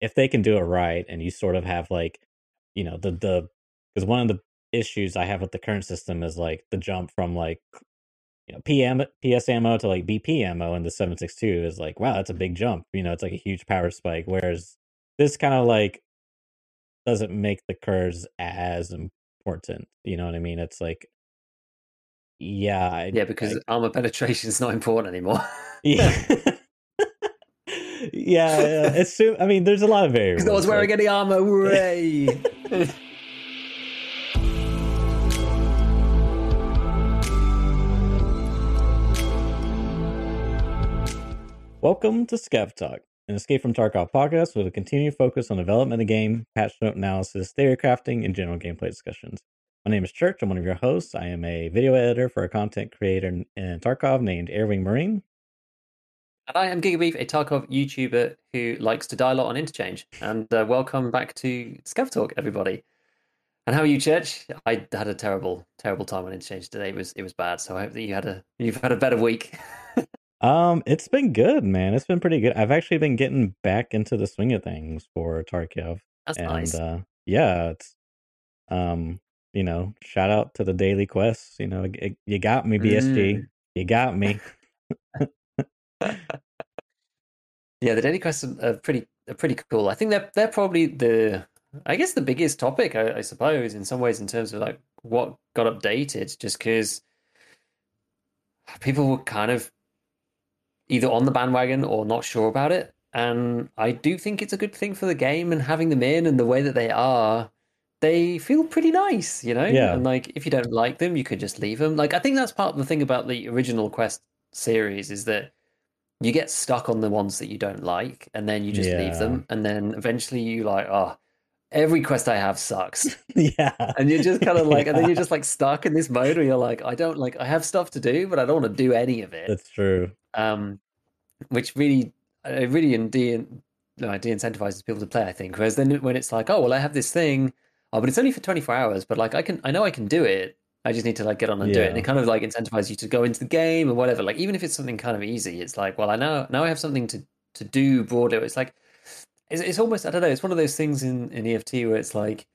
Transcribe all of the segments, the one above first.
if they can do it right, and you sort of have like, you know, the the because one of the issues I have with the current system is like the jump from like you know PM PS ammo to like BPMO ammo in the 762 is like wow that's a big jump you know it's like a huge power spike whereas this kind of like doesn't make the curves as important you know what I mean? It's like yeah I, yeah because I, armor penetration is not important anymore. Yeah yeah it's I mean there's a lot of variables because I was wearing like, any armor hooray Welcome to Scav Talk, an Escape from Tarkov podcast with a continued focus on development of the game, patch note analysis, theory crafting, and general gameplay discussions. My name is Church. I'm one of your hosts. I am a video editor for a content creator in Tarkov named Airwing Marine. And I am Gigabeef, a Tarkov YouTuber who likes to die a lot on interchange. And uh, welcome back to Scav Talk, everybody. And how are you, Church? I had a terrible, terrible time on interchange today. It was it was bad. So I hope that you had a you've had a better week. Um, it's been good, man. It's been pretty good. I've actually been getting back into the swing of things for Tarkov. That's and nice. uh yeah, it's um, you know, shout out to the daily quests. You know, it, you got me, BSG. Mm. You got me. Yeah, the daily quests are pretty are pretty cool. I think they're they're probably the I guess the biggest topic, I, I suppose, in some ways, in terms of like what got updated, just because people were kind of either on the bandwagon or not sure about it. And I do think it's a good thing for the game and having them in and the way that they are, they feel pretty nice, you know? Yeah. And like, if you don't like them, you could just leave them. Like, I think that's part of the thing about the original Quest series is that you get stuck on the ones that you don't like and then you just Yeah. leave them. And then eventually you like, oh, every quest I have sucks. yeah. And you're just kind of like, and then you're just like stuck in this mode where you're like, I don't like, I have stuff to do, but I don't want to do any of it That's true. um, which really, it really in de no, de-incentivizes people to play. I think. Whereas then when it's like, oh well, I have this thing, oh, but it's only for 24 hours, but like I can, I know I can do it. I just need to like get on and do it, and it kind of like incentivizes you to go into the game or whatever. Like even if it's something kind of easy, it's like, well, I now now I have something to to do broader. It's like it's, it's almost I don't know. It's one of those things in in EFT where it's like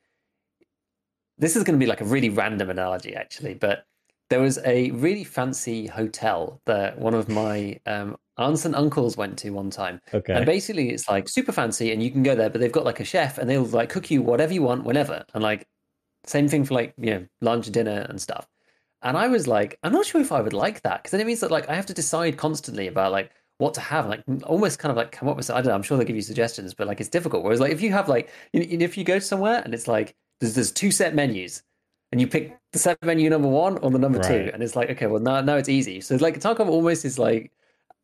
this is going to be like a really random analogy actually, but there was a really fancy hotel that one of my um, aunts and uncles went to one time. And basically, it's like super fancy, and you can go there, but they've got like a chef, and they'll like cook you whatever you want, whenever. And like, same thing for like, you know, lunch, dinner, and stuff. And I was like, I'm not sure if I would like that because then it means that like I have to decide constantly about like what to have, like almost kind of like come up with. I don't know. I'm sure they'll give you suggestions, but like it's difficult. Whereas like if you have like, you know, if you go somewhere and it's like there's there's two set menus, and you pick the set menu number one or the number two, and it's like okay, well now now it's easy. So like Tarkov almost is like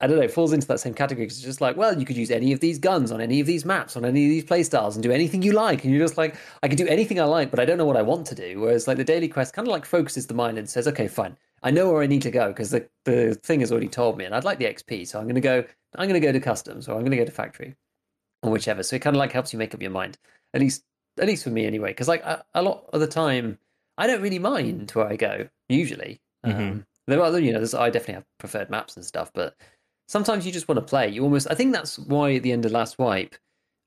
I don't know, it falls into that same category because it's just like, well, you could use any of these guns on any of these maps, on any of these playstyles, and do anything you like. And you're just like, I can do anything I like, but I don't know what I want to do. Whereas, like, the daily quest kind of like focuses the mind and says, okay, fine, I know where I need to go because the, the thing has already told me, and I'd like the XP, so I'm going to go, I'm going to go to customs or I'm going to go to factory or whichever. So it kind of like helps you make up your mind, at least, at least for me anyway. Because like a, a lot of the time, I don't really mind where I go usually. Mhm. Um, there are, you know, I definitely have preferred maps and stuff, but sometimes you just want to play. You almost, I think that's why at the end of Last Wipe,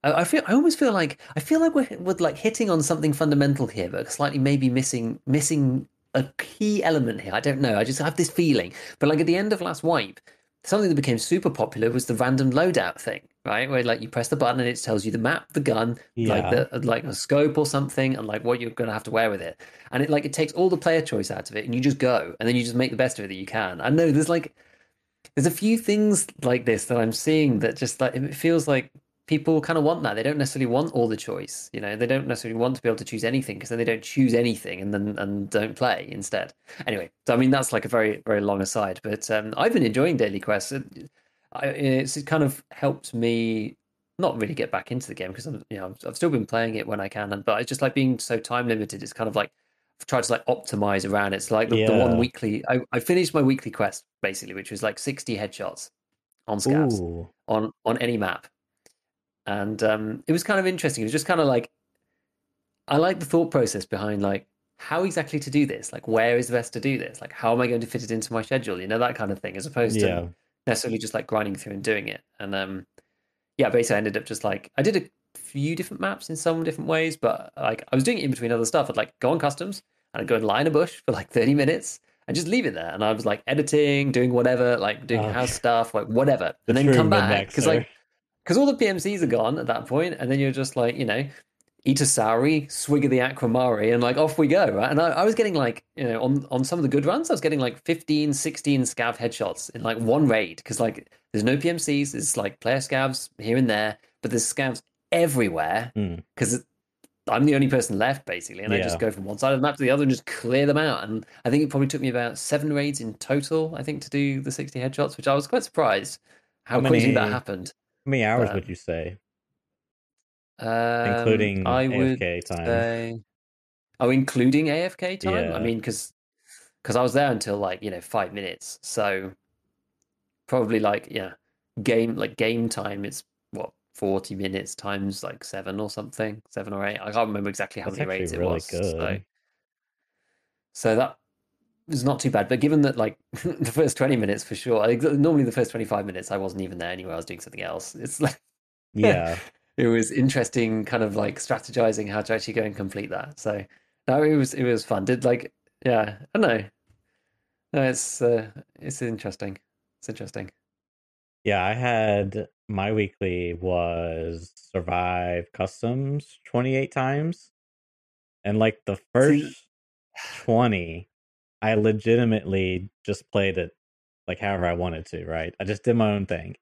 I, I feel, I almost feel like, I feel like we're, we're like hitting on something fundamental here, but slightly maybe missing, missing a key element here. I don't know. I just have this feeling. But like at the end of Last Wipe, something that became super popular was the random loadout thing, right? Where like you press the button and it tells you the map, the gun, like the like a scope or something, and like what you're gonna have to wear with it. And it like it takes all the player choice out of it, and you just go, and then you just make the best of it that you can. I know there's like there's a few things like this that I'm seeing that just like it feels like people kind of want that. They don't necessarily want all the choice, you know. They don't necessarily want to be able to choose anything because then they don't choose anything and then and don't play instead. Anyway, so I mean that's like a very very long aside, but um, I've been enjoying daily quests. It, it's kind of helped me not really get back into the game because you know I've still been playing it when I can, but it's just like being so time limited. It's kind of like I've to like optimize around. it. It's like the, the one weekly. I, I finished my weekly quest basically, which was like sixty headshots on scavs Ooh. on on any map, and um, it was kind of interesting. It was just kind of like I like the thought process behind like how exactly to do this. Like where is the best to do this? Like how am I going to fit it into my schedule? You know that kind of thing, as opposed Yeah. to necessarily just like grinding through and doing it. And um, yeah, basically I ended up just like I did a few different maps in some different ways, but like I was doing it in between other stuff. I'd like go on customs and I'd go and lie in a bush for like 30 minutes and just leave it there. And I was like editing, doing whatever, like doing Oh, house stuff, like whatever, The and then come back because like because all the PMCs are gone at that point, and then you're just like, you know, eat a Saury, swig of the Aquamari, and like off we go. Right? And I, I was getting like, you know, on, on some of the good runs, I was getting like 15, 16 scav headshots in like one raid because like there's no PMCs, there's like player scavs here and there, but there's scavs everywhere Hmm. because I'm the only person left basically, and I just go from one side of the map to the other and just clear them out. And I think it probably took me about seven raids in total, I think, to do the 60 headshots, which I was quite surprised how, How quickly that happened. How many hours would you say, Um, including I would AFK time? say, oh, including AFK time. Yeah. I mean, because because I was there until like you know five minutes, so probably like yeah, game like game time. It's what forty minutes times like seven or something, seven or eight. I can't remember exactly how That's many raids it really was. good. So, so that was not too bad. But given that like the first twenty minutes for sure, normally the first twenty five minutes I wasn't even there anyway. I was doing something else. It's like Yeah. it was interesting kind of like strategizing how to actually go and complete that so no it was it was fun did like yeah i don't know no it's uh it's interesting it's interesting Yeah, I had my weekly was survive customs 28 times. And like the first 20, I legitimately just played it like however I wanted to, right? I just did my own thing.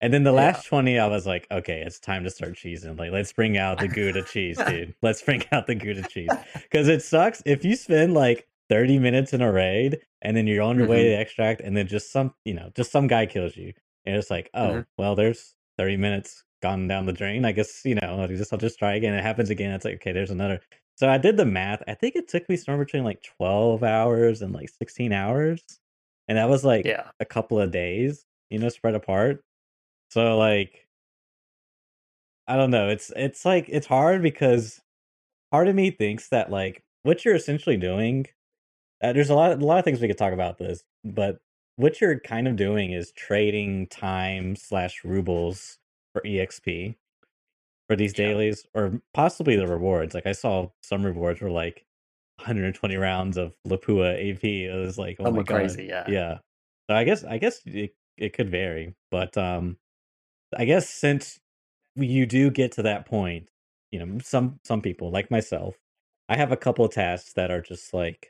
And then the Yeah. last 20, I was like, okay, it's time to start cheesing. Like, let's bring out the Gouda cheese, dude. Let's bring out the Gouda cheese. Because it sucks if you spend like 30 minutes in a raid and then you're on your way Mhm. to extract and then just some, you know, just some guy kills you. And it's like, oh, Mhm. well, there's 30 minutes gone down the drain. I guess, you know, I'll just, I'll just try again. It happens again. It's like, okay, there's another. So I did the math. I think it took me somewhere between like 12 hours and like 16 hours. And that was like yeah a couple of days, you know, spread apart. So like I don't know. It's it's like it's hard because part of me thinks that like what you're essentially doing uh, there's a lot a lot of things we could talk about this, but what you're kind of doing is trading time slash rubles for EXP for these Yeah. dailies or possibly the rewards. Like I saw some rewards were like 120 rounds of Lapua AP. It was like, oh some my were god. crazy yeah Yeah. So I guess I guess it, it could vary, but um I guess since you do get to that point, you know, some some people like myself, I have a couple of tasks that are just like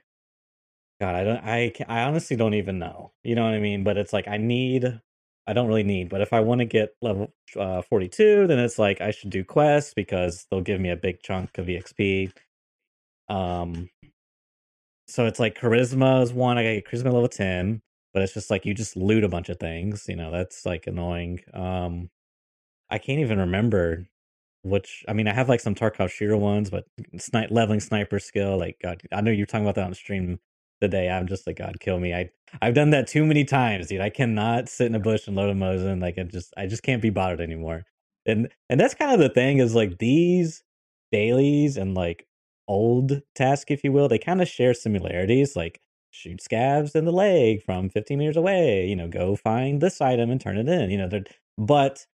god, I don't I I honestly don't even know. You know what I mean? But it's like I need I don't really need, but if I want to get level uh, 42, then it's like I should do quests because they'll give me a big chunk of EXP. Um so it's like charisma is one. I got charisma level 10, but it's just like you just loot a bunch of things. You know, that's like annoying. Um, I can't even remember which. I mean, I have like some Tarkov Shooter ones, but snipe leveling sniper skill. Like, God, I know you're talking about that on stream today. I'm just like, God, kill me. I I've done that too many times, dude. I cannot sit in a bush and load a Mosin. Like, I just I just can't be bothered anymore. And and that's kind of the thing is like these dailies and like old task, if you will, they kind of share similarities. Like shoot scavs in the leg from 15 meters away. You know, go find this item and turn it in. You know, they're- but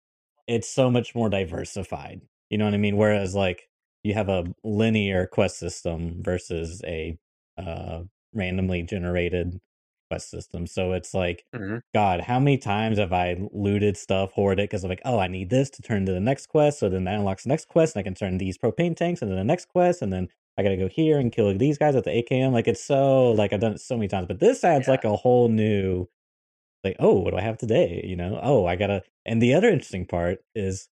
it's so much more diversified. You know what I mean? Whereas like you have a linear quest system versus a uh, randomly generated quest system. So it's like Mhm. God, how many times have I looted stuff, hoarded because I'm like, oh, I need this to turn to the next quest. So then that unlocks the next quest, and I can turn these propane tanks into the next quest, and then I gotta go here and kill these guys at the AKM. Like it's so like I've done it so many times, but this adds Yeah. like a whole new like, oh, what do I have today? You know, oh, I gotta. And the other interesting part is,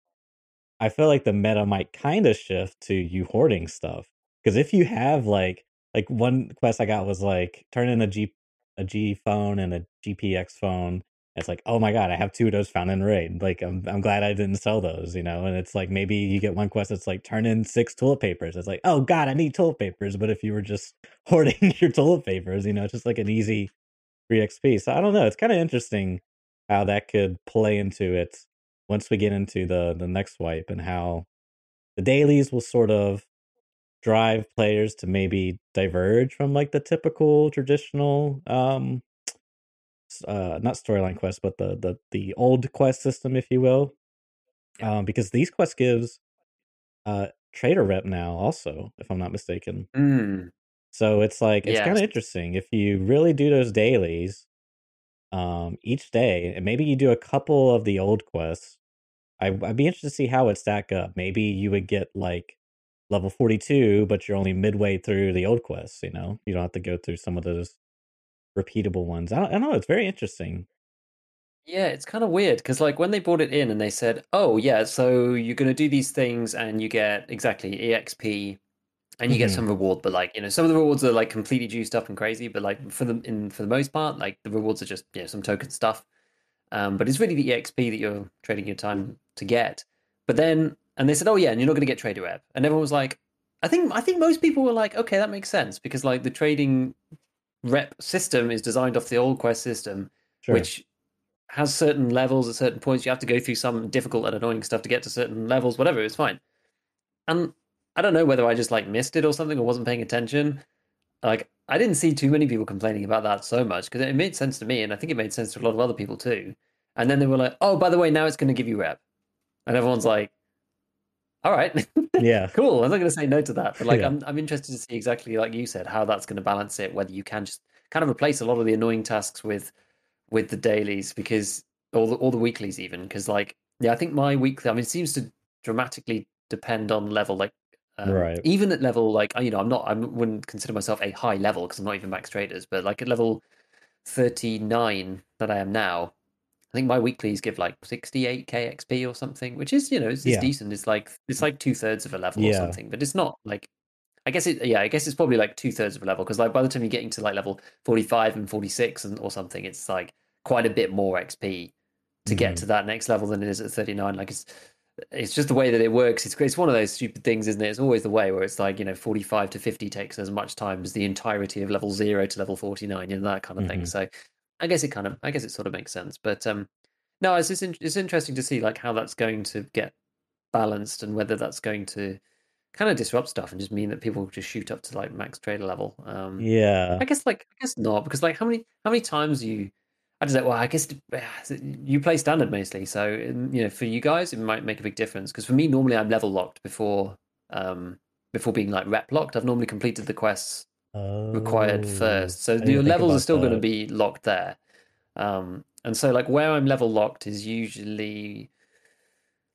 I feel like the meta might kind of shift to you hoarding stuff because if you have like like one quest I got was like turn in a G a G phone and a GPX phone. It's like, oh my god, I have two of those found in raid. Like, I'm I'm glad I didn't sell those, you know. And it's like maybe you get one quest that's like turn in six toilet papers. It's like, oh god, I need toilet papers. But if you were just hoarding your toilet papers, you know, it's just like an easy free XP. So I don't know. It's kind of interesting how that could play into it once we get into the the next wipe and how the dailies will sort of drive players to maybe diverge from like the typical traditional um uh not storyline quest but the the the old quest system if you will um because these quest gives uh, trader rep now, also, if I'm not mistaken. Mm. So it's like it's kind of interesting if you really do those dailies, um, each day, and maybe you do a couple of the old quests. I, I'd be interested to see how it stack up. Maybe you would get like level 42, but you're only midway through the old quests. You know, you don't have to go through some of those repeatable ones. I don't, I don't know. It's very interesting. Yeah, it's kind of weird because, like, when they brought it in and they said, "Oh, yeah, so you're going to do these things and you get exactly EXP and you get Mhm. some reward," but like, you know, some of the rewards are like completely juiced up and crazy, but like for the in for the most part, like the rewards are just you know some token stuff. Um, but it's really the EXP that you're trading your time to get. But then, and they said, "Oh yeah, and you're not going to get trader rep," and everyone was like, "I think I think most people were like, okay, that makes sense because like the trading rep system is designed off the old quest system, Sure. which has certain levels at certain points. You have to go through some difficult and annoying stuff to get to certain levels. Whatever, it's fine. And I don't know whether I just like missed it or something or wasn't paying attention. Like I didn't see too many people complaining about that so much because it made sense to me, and I think it made sense to a lot of other people too. And then they were like, "Oh, by the way, now it's going to give you rep," and everyone's like, "All right, yeah. cool." I'm not going to say no to that, but like Yeah. I'm I'm interested to see exactly like you said how that's going to balance it. Whether you can just kind of replace a lot of the annoying tasks with with the dailies because all the all the weeklies even because like yeah I think my weekly I mean it seems to dramatically depend on level like um, Right. even at level like you know I'm not I wouldn't consider myself a high level because I'm not even max traders but like at level 39 that I am now I think my weeklies give like 68k XP or something which is you know it's, Yeah. decent it's like it's like two thirds of a level or something but it's not like I guess it yeah I guess it's probably like two thirds of a level because like by the time you're getting to like level 45 and 46 and or something it's like quite a bit more XP to get Mhm. to that next level than it is at 39 like it's it's just the way that it works it's it's one of those stupid things isn't it it's always the way where it's like you know 45 to 50 takes as much time as the entirety of level 0 to level 49 you know that kind of thing Mhm. so I guess it kind of I guess it sort of makes sense but um no it's just in, it's interesting to see like how that's going to get balanced and whether that's going to kind of disrupt stuff and just mean that people just shoot up to like max trader level um Yeah. I guess like I guess not because like how many how many times you I just like. Well, I guess you play standard mostly, so you know for you guys it might make a big difference. Because for me, normally I'm level locked before um before being like rep locked. I've normally completed the quests required Oh, first, so your levels are still going to be locked there. Um, and so like where I'm level locked is usually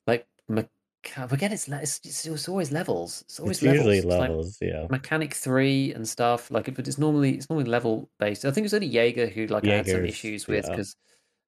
like mecha- again it's, it's it's it's always levels. It's always It's usually levels. Like levels. Yeah. mechanic three and stuff like but it's normally it's normally level based i think it was only jaeger who like i had some issues with yeah. because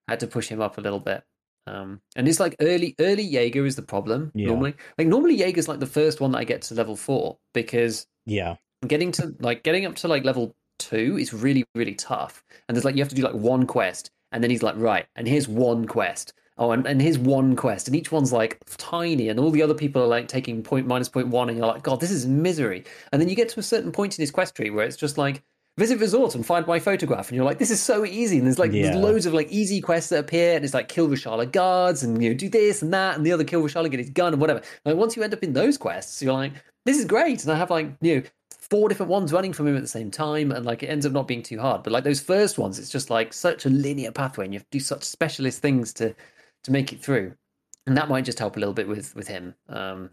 i had to push him up a little bit um and it's like early early jaeger is the problem Yeah. normally like normally jaeger's like the first one that i get to level four because Yeah. Getting to like getting up to like level two is really really tough. And there's like you have to do like one quest and then he's like right and here's one quest. Oh and, and here's one quest and each one's like tiny and all the other people are like taking point minus point one and you're like god this is misery. And then you get to a certain point in his quest tree where it's just like visit resort and find my photograph and you're like this is so easy and there's like Yeah. there's loads of like easy quests that appear and it's like kill Reshala guards and you know do this and that and the other kill Reshala get his gun and whatever. Like once you end up in those quests you're like this is great and I have like you know four different ones running from him at the same time and like it ends up not being too hard. But like those first ones it's just like such a linear pathway and you have to do such specialist things to to make it through. And that might just help a little bit with with him. Um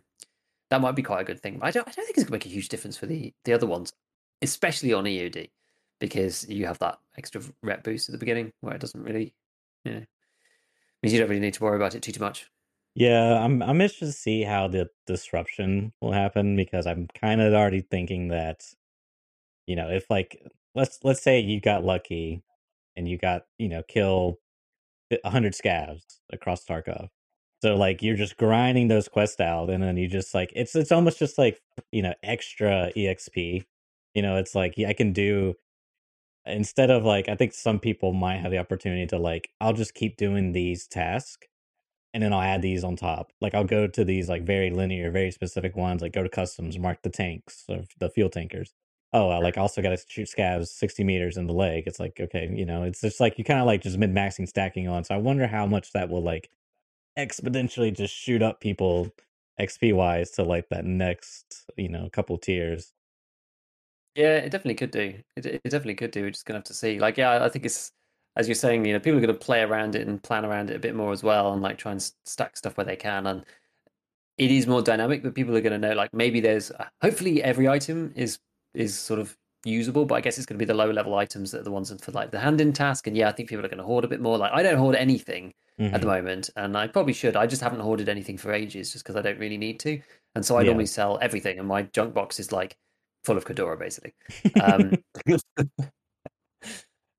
that might be quite a good thing. But i don't, I don't think it's to make a huge difference for the the other ones especially on eod because you have that extra rep boost at the beginning where it doesn't really you know means you don't really need to worry about it too too much Yeah, I'm I'm interested to see how the disruption will happen because I'm kind of already thinking that, you know, if like let's let's say you got lucky and you got you know kill a hundred scavs across Tarkov, so like you're just grinding those quests out and then you just like it's it's almost just like you know extra exp, you know, it's like yeah, I can do instead of like I think some people might have the opportunity to like I'll just keep doing these tasks and then I'll add these on top. Like I'll go to these like very linear, very specific ones. Like go to customs, mark the tanks, or the fuel tankers. Oh, I like also got to shoot scavs sixty meters in the leg. It's like okay, you know, it's just like you kind of like just mid maxing stacking on. So I wonder how much that will like exponentially just shoot up people XP wise to like that next you know couple tiers. Yeah, it definitely could do. It, it definitely could do. We're just gonna have to see. Like, yeah, I think it's as you're saying. You know, people are gonna play around it and plan around it a bit more as well, and like try and stack stuff where they can. And it is more dynamic, but people are going to know like maybe there's hopefully every item is is sort of usable, but I guess it's going to be the lower level items that are the ones for like the hand in task. And yeah, I think people are going to hoard a bit more. Like I don't hoard anything mm-hmm. at the mm-hmm. moment, and I probably should. I just haven't hoarded anything for ages, just because I don't really need to. And so I yeah. normally sell everything, and my junk box is like full of Cordura, basically. Um,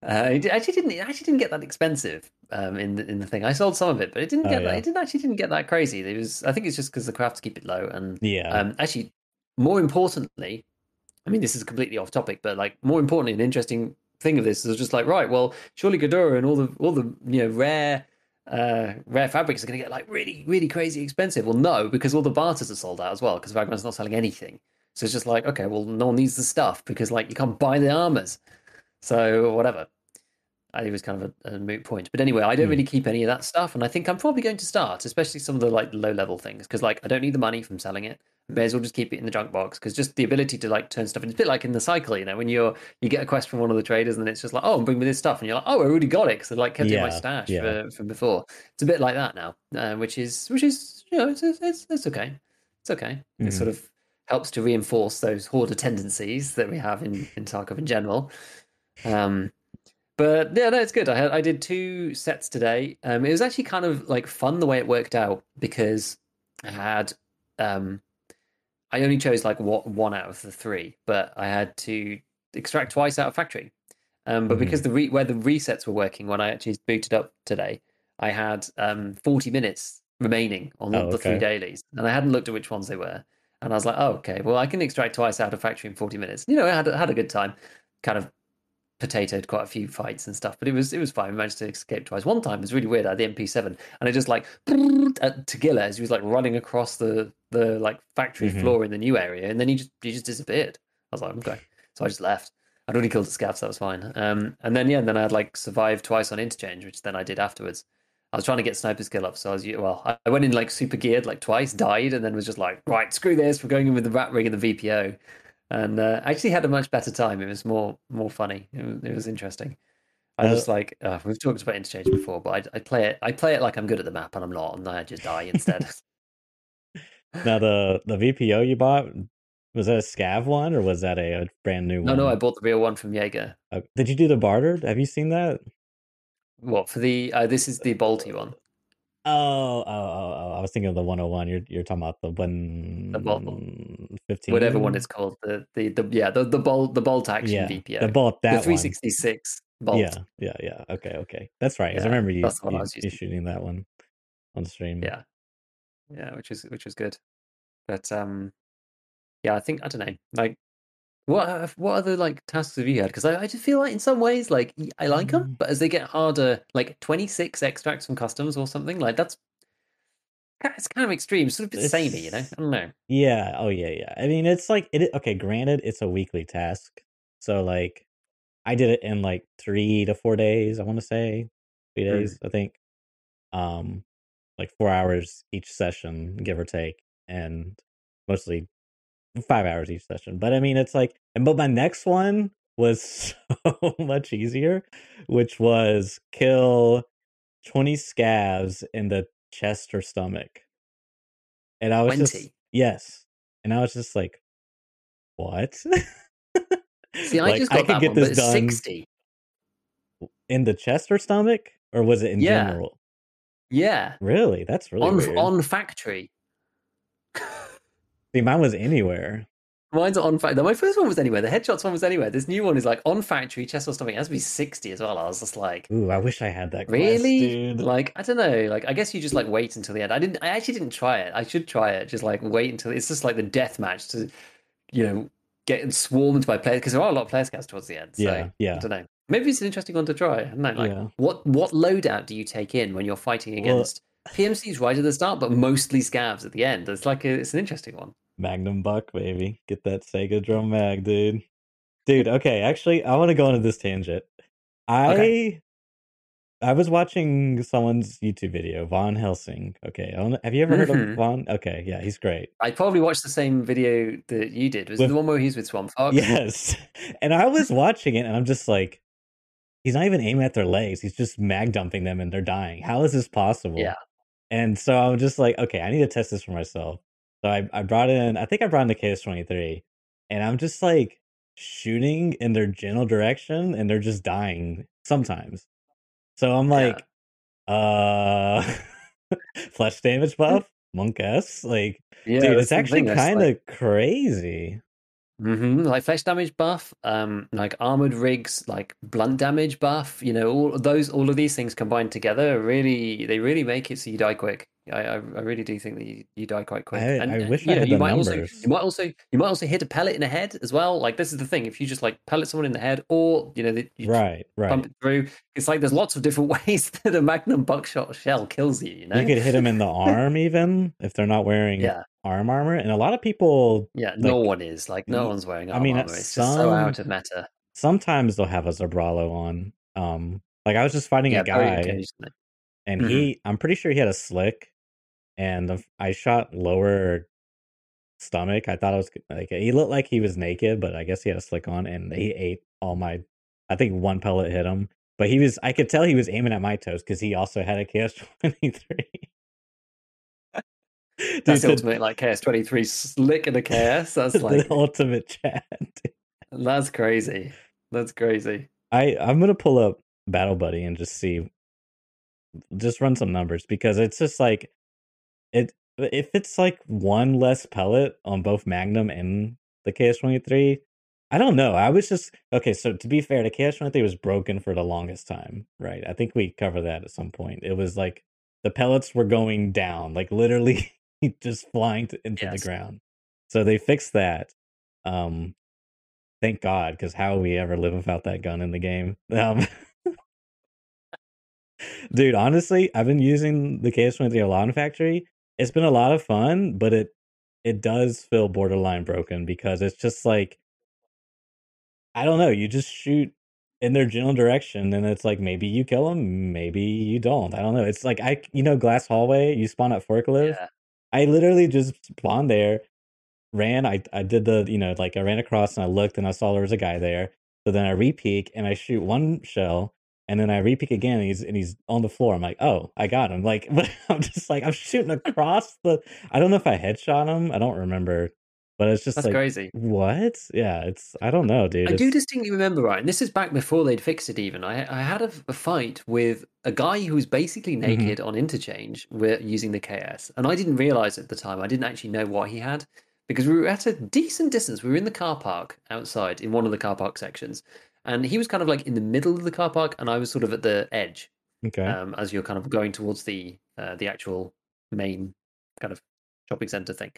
Uh, it actually didn't. It actually didn't get that expensive um, in the in the thing. I sold some of it, but it didn't oh, get. Oh, yeah. that, it didn't actually didn't get that crazy. It was. I think it's just because the crafts keep it low. And yeah. Um, actually, more importantly, I mean, this is completely off topic, but like more importantly, an interesting thing of this is just like right. Well, surely Cordura and all the all the you know rare uh, rare fabrics are going to get like really really crazy expensive. Well, no, because all the barters are sold out as well because Vagabond's not selling anything. So it's just like okay, well, no one needs the stuff because like you can't buy the armors. So whatever. I think it was kind of a, a, moot point. But anyway, I don't mm. really keep any of that stuff, and I think I'm probably going to start, especially some of the like low level things, because like I don't need the money from selling it. I may as well just keep it in the junk box because just the ability to like turn stuff. It's a bit like in the cycle, you know, when you're you get a quest from one of the traders, and it's just like, oh, bring me this stuff, and you're like, oh, I already got it because I like kept yeah, it in my stash yeah. for, from before. It's a bit like that now, uh, which is which is you know it's it's, it's okay, it's okay. Mm. It sort of helps to reinforce those hoarder tendencies that we have in in Tarkov in general. Um, but yeah, no, it's good. I had I did two sets today. Um, it was actually kind of like fun the way it worked out because I had um, I only chose like what one out of the three, but I had to extract twice out of factory. Um, but mm-hmm. because the re- where the resets were working when I actually booted up today, I had um, 40 minutes remaining on oh, the okay. three dailies, and I hadn't looked at which ones they were. And I was like, oh, okay, well, I can extract twice out of factory in 40 minutes. You know, I had, had a good time. Kind of potatoed quite a few fights and stuff, but it was it was fine. We managed to escape twice. One time it was really weird. I had the MP7 and it just like at Tagilla as he was like running across the the like factory mm-hmm. floor in the new area, and then he just he just disappeared. I was like, okay, so I just left. I'd already killed the scavs, so that was fine. Um, and then yeah, and then I had like survived twice on interchange, which then I did afterwards. I was trying to get sniper skill up, so I was well. I went in like super geared like twice, died, and then was just like, right, screw this. We're going in with the rat rig and the VPO and uh, actually had a much better time. It was more more funny. It was, it was interesting. I uh, was like, uh, we've talked about interchange before, but I, I, play it. I play it like I'm good at the map, and I'm not, and I just die instead. now the the VPO you bought was that a scav one or was that a, a brand new one? No, no, I bought the real one from Jaeger. Uh, did you do the barter? Have you seen that? What for the? Uh, this is the Bolty one. Oh, oh, oh, oh, I was thinking of the 101. You're you're talking about the one the bolt, 15 whatever one it's called. The the, the yeah, the the bolt the bolt action yeah, VPO. The bolt that the 366 one. bolt. Yeah, yeah, yeah. Okay, okay. That's right. Yeah, I remember you, you, you shooting that one on stream. Yeah. Yeah, which is which is good. But um yeah, I think I don't know. Like what what other like tasks have you had? Because I, I just feel like in some ways, like I like them, mm. but as they get harder, like twenty six extracts from customs or something, like that's it's kind of extreme, sort of bit samey, you know. I don't know. Yeah. Oh yeah. Yeah. I mean, it's like it. Okay. Granted, it's a weekly task, so like I did it in like three to four days. I want to say three mm. days. Mm. I think. Um, like four hours each session, give or take, and mostly five hours each session. But I mean, it's like, and but my next one was so much easier, which was kill 20 scavs in the chest or stomach. And I was 20. just, yes. And I was just like, what? See, I like, just got I could get one, this done 60. In the chest or stomach? Or was it in yeah. general? Yeah. Really? That's really on, weird. on factory. See, mine was anywhere. Mine's on factory. My first one was anywhere. The headshots one was anywhere. This new one is like on factory, chest or something. It has to be 60 as well. I was just like, Ooh, I wish I had that. Really? Class, like, I don't know. Like, I guess you just like wait until the end. I didn't, I actually didn't try it. I should try it. Just like wait until it's just like the death match to, you know, get swarmed by players because there are a lot of player scouts towards the end. So, yeah. Yeah. I don't know. Maybe it's an interesting one to try. I don't know. Like, yeah. what, what loadout do you take in when you're fighting against well, PMCs right at the start, but mostly scavs at the end? It's like, a, it's an interesting one. Magnum Buck, baby. Get that Saiga drum mag, dude. Dude, okay, actually, I want to go into this tangent. I okay. I was watching someone's YouTube video, Von Helsing. Okay, have you ever heard mm-hmm. of Von? Okay, yeah, he's great. I probably watched the same video that you did. Was with, it the one where he's with Swamp Fox? Yes. And I was watching it, and I'm just like, he's not even aiming at their legs. He's just mag dumping them, and they're dying. How is this possible? Yeah. And so I'm just like, okay, I need to test this for myself. So I, I brought in, I think I brought in the KS23, and I'm just like shooting in their general direction, and they're just dying sometimes. So I'm like, uh, flesh damage buff, monk S, like, Yeah, dude, it's actually kind like- of crazy. Hmm Like flesh damage buff, um, like armored rigs, like blunt damage buff. You know, all those, all of these things combined together, really, they really make it so you die quick. I, I, I really do think that you, you die quite quick. I- and I wish you I know, had you the might also, you might also, you might also hit a pellet in the head as well. Like this is the thing: if you just like pellet someone in the head, or you know, that you Right, right. pump it through, it's like there's lots of different ways that a magnum buckshot shell kills you. You know, You could hit them in the arm even if they're not wearing yeah, arm armor. And a lot of people yeah. no one is like no one's wearing I mean, armor. It's just so some- out of meta. sometimes they'll have a Zabralo on. Um, like I was just fighting Yeah, a guy, and Mhm. he, I'm pretty sure he had a slick, and I shot lower stomach. I thought it was like he looked like he was naked, but I guess he had a slick on, and he ate all my. I think one pellet hit him, but he was. I could tell he was aiming at my toes because he also had a KS twenty three. That's the ultimate like KS twenty three slick in a KS. That's like the ultimate chat. that's crazy. That's crazy. I I'm gonna pull up Battle Buddy and just see, just run some numbers because it's just like it. If it's like one less pellet on both Magnum and the KS twenty three, I don't know. I was just okay. So to be fair, the KS twenty three was broken for the longest time, right? I think we covered that at some point. It was like the pellets were going down, like literally just flying to, into Yes. the ground. So they fixed that. Um, thank God, because how we ever live without that gun in the game? Um, dude, honestly, I've been using the KS23 a lot factory. It's been a lot of fun, but it it does feel borderline broken because it's just like I don't know. You just shoot in their general direction, and it's like maybe you kill them, maybe you don't. I don't know. It's like I, you know, glass hallway. You spawn at forklift. Yeah. I literally just spawned there, ran. I I did the you know like I ran across and I looked and I saw there was a guy there. So then I repeak and I shoot one shell, and then I repeak again. And he's and he's on the floor. I'm like, oh, I got him. Like, but I'm just like I'm shooting across the. I don't know if I headshot him. I don't remember, but it's just That's like crazy. what? Yeah, it's I don't know, dude. I do distinctly remember, right? And this is back before they'd fixed it. Even I, I had a, a fight with a guy who was basically Mm-hmm. naked on interchange with using the KS, and I didn't realize at the time. I didn't actually know what he had because we were at a decent distance. We were in the car park outside in one of the car park sections, and he was kind of like in the middle of the car park, and I was sort of at the edge okay. um, as you're kind of going towards the uh, the actual main kind of shopping center thing.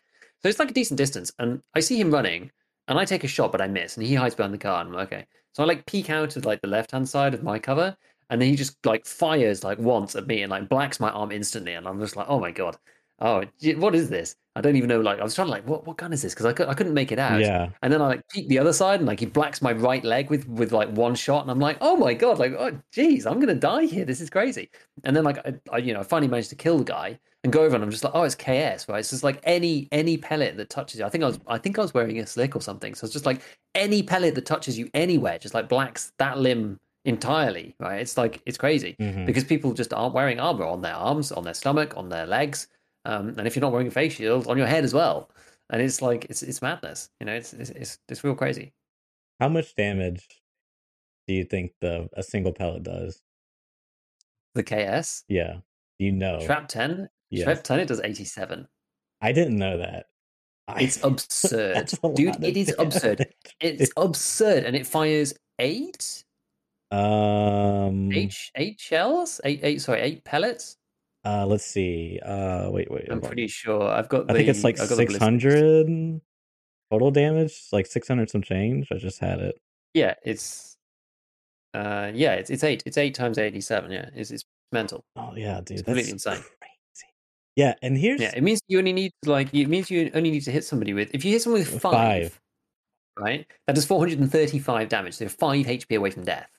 So it's like a decent distance, and I see him running, and I take a shot, but I miss, and he hides behind the car, and I'm like, okay. So I like peek out of like the left hand side of my cover, and then he just like fires like once at me and like blacks my arm instantly, and I'm just like, oh my god, oh, what is this? I don't even know. Like I was trying to like, what what gun is this? Because I, I couldn't make it out. yeah. And then I like peek the other side, and like he blacks my right leg with with like one shot, and I'm like, oh my god, like oh jeez, I'm gonna die here. This is crazy. And then like I, I you know I finally managed to kill the guy and go over and I'm just like, oh, it's KS, right? So it's like any any pellet that touches you. I think I was I think I was wearing a slick or something. So it's just like any pellet that touches you anywhere, just like blacks that limb entirely, right? It's like it's crazy mm-hmm. because people just aren't wearing armor on their arms, on their stomach, on their legs, um, and if you're not wearing a face shield, on your head as well. And it's like it's it's madness, you know. It's it's it's, it's real crazy. How much damage do you think the a single pellet does? The KS? Yeah. You know. Shrap 10? Yeah. Trev does 87. I didn't know that. It's absurd. Dude, it is absurd. It's absurd. And it fires eight? Um eight shells? Eight eight sorry, eight pellets? Uh let's see. Uh wait, wait. I'm pretty on. sure. I've got the, I think it's like six hundred total damage, like six hundred some change. I just had it. Yeah, it's uh yeah, it's it's eight. It's eight times eighty seven, yeah. It's it's mental. Oh yeah, dude. It's that's... completely insane. Yeah, and here's Yeah, it means you only need like it means you only need to hit somebody with if you hit someone with five, five. right? That does 435 damage. So five HP away from death.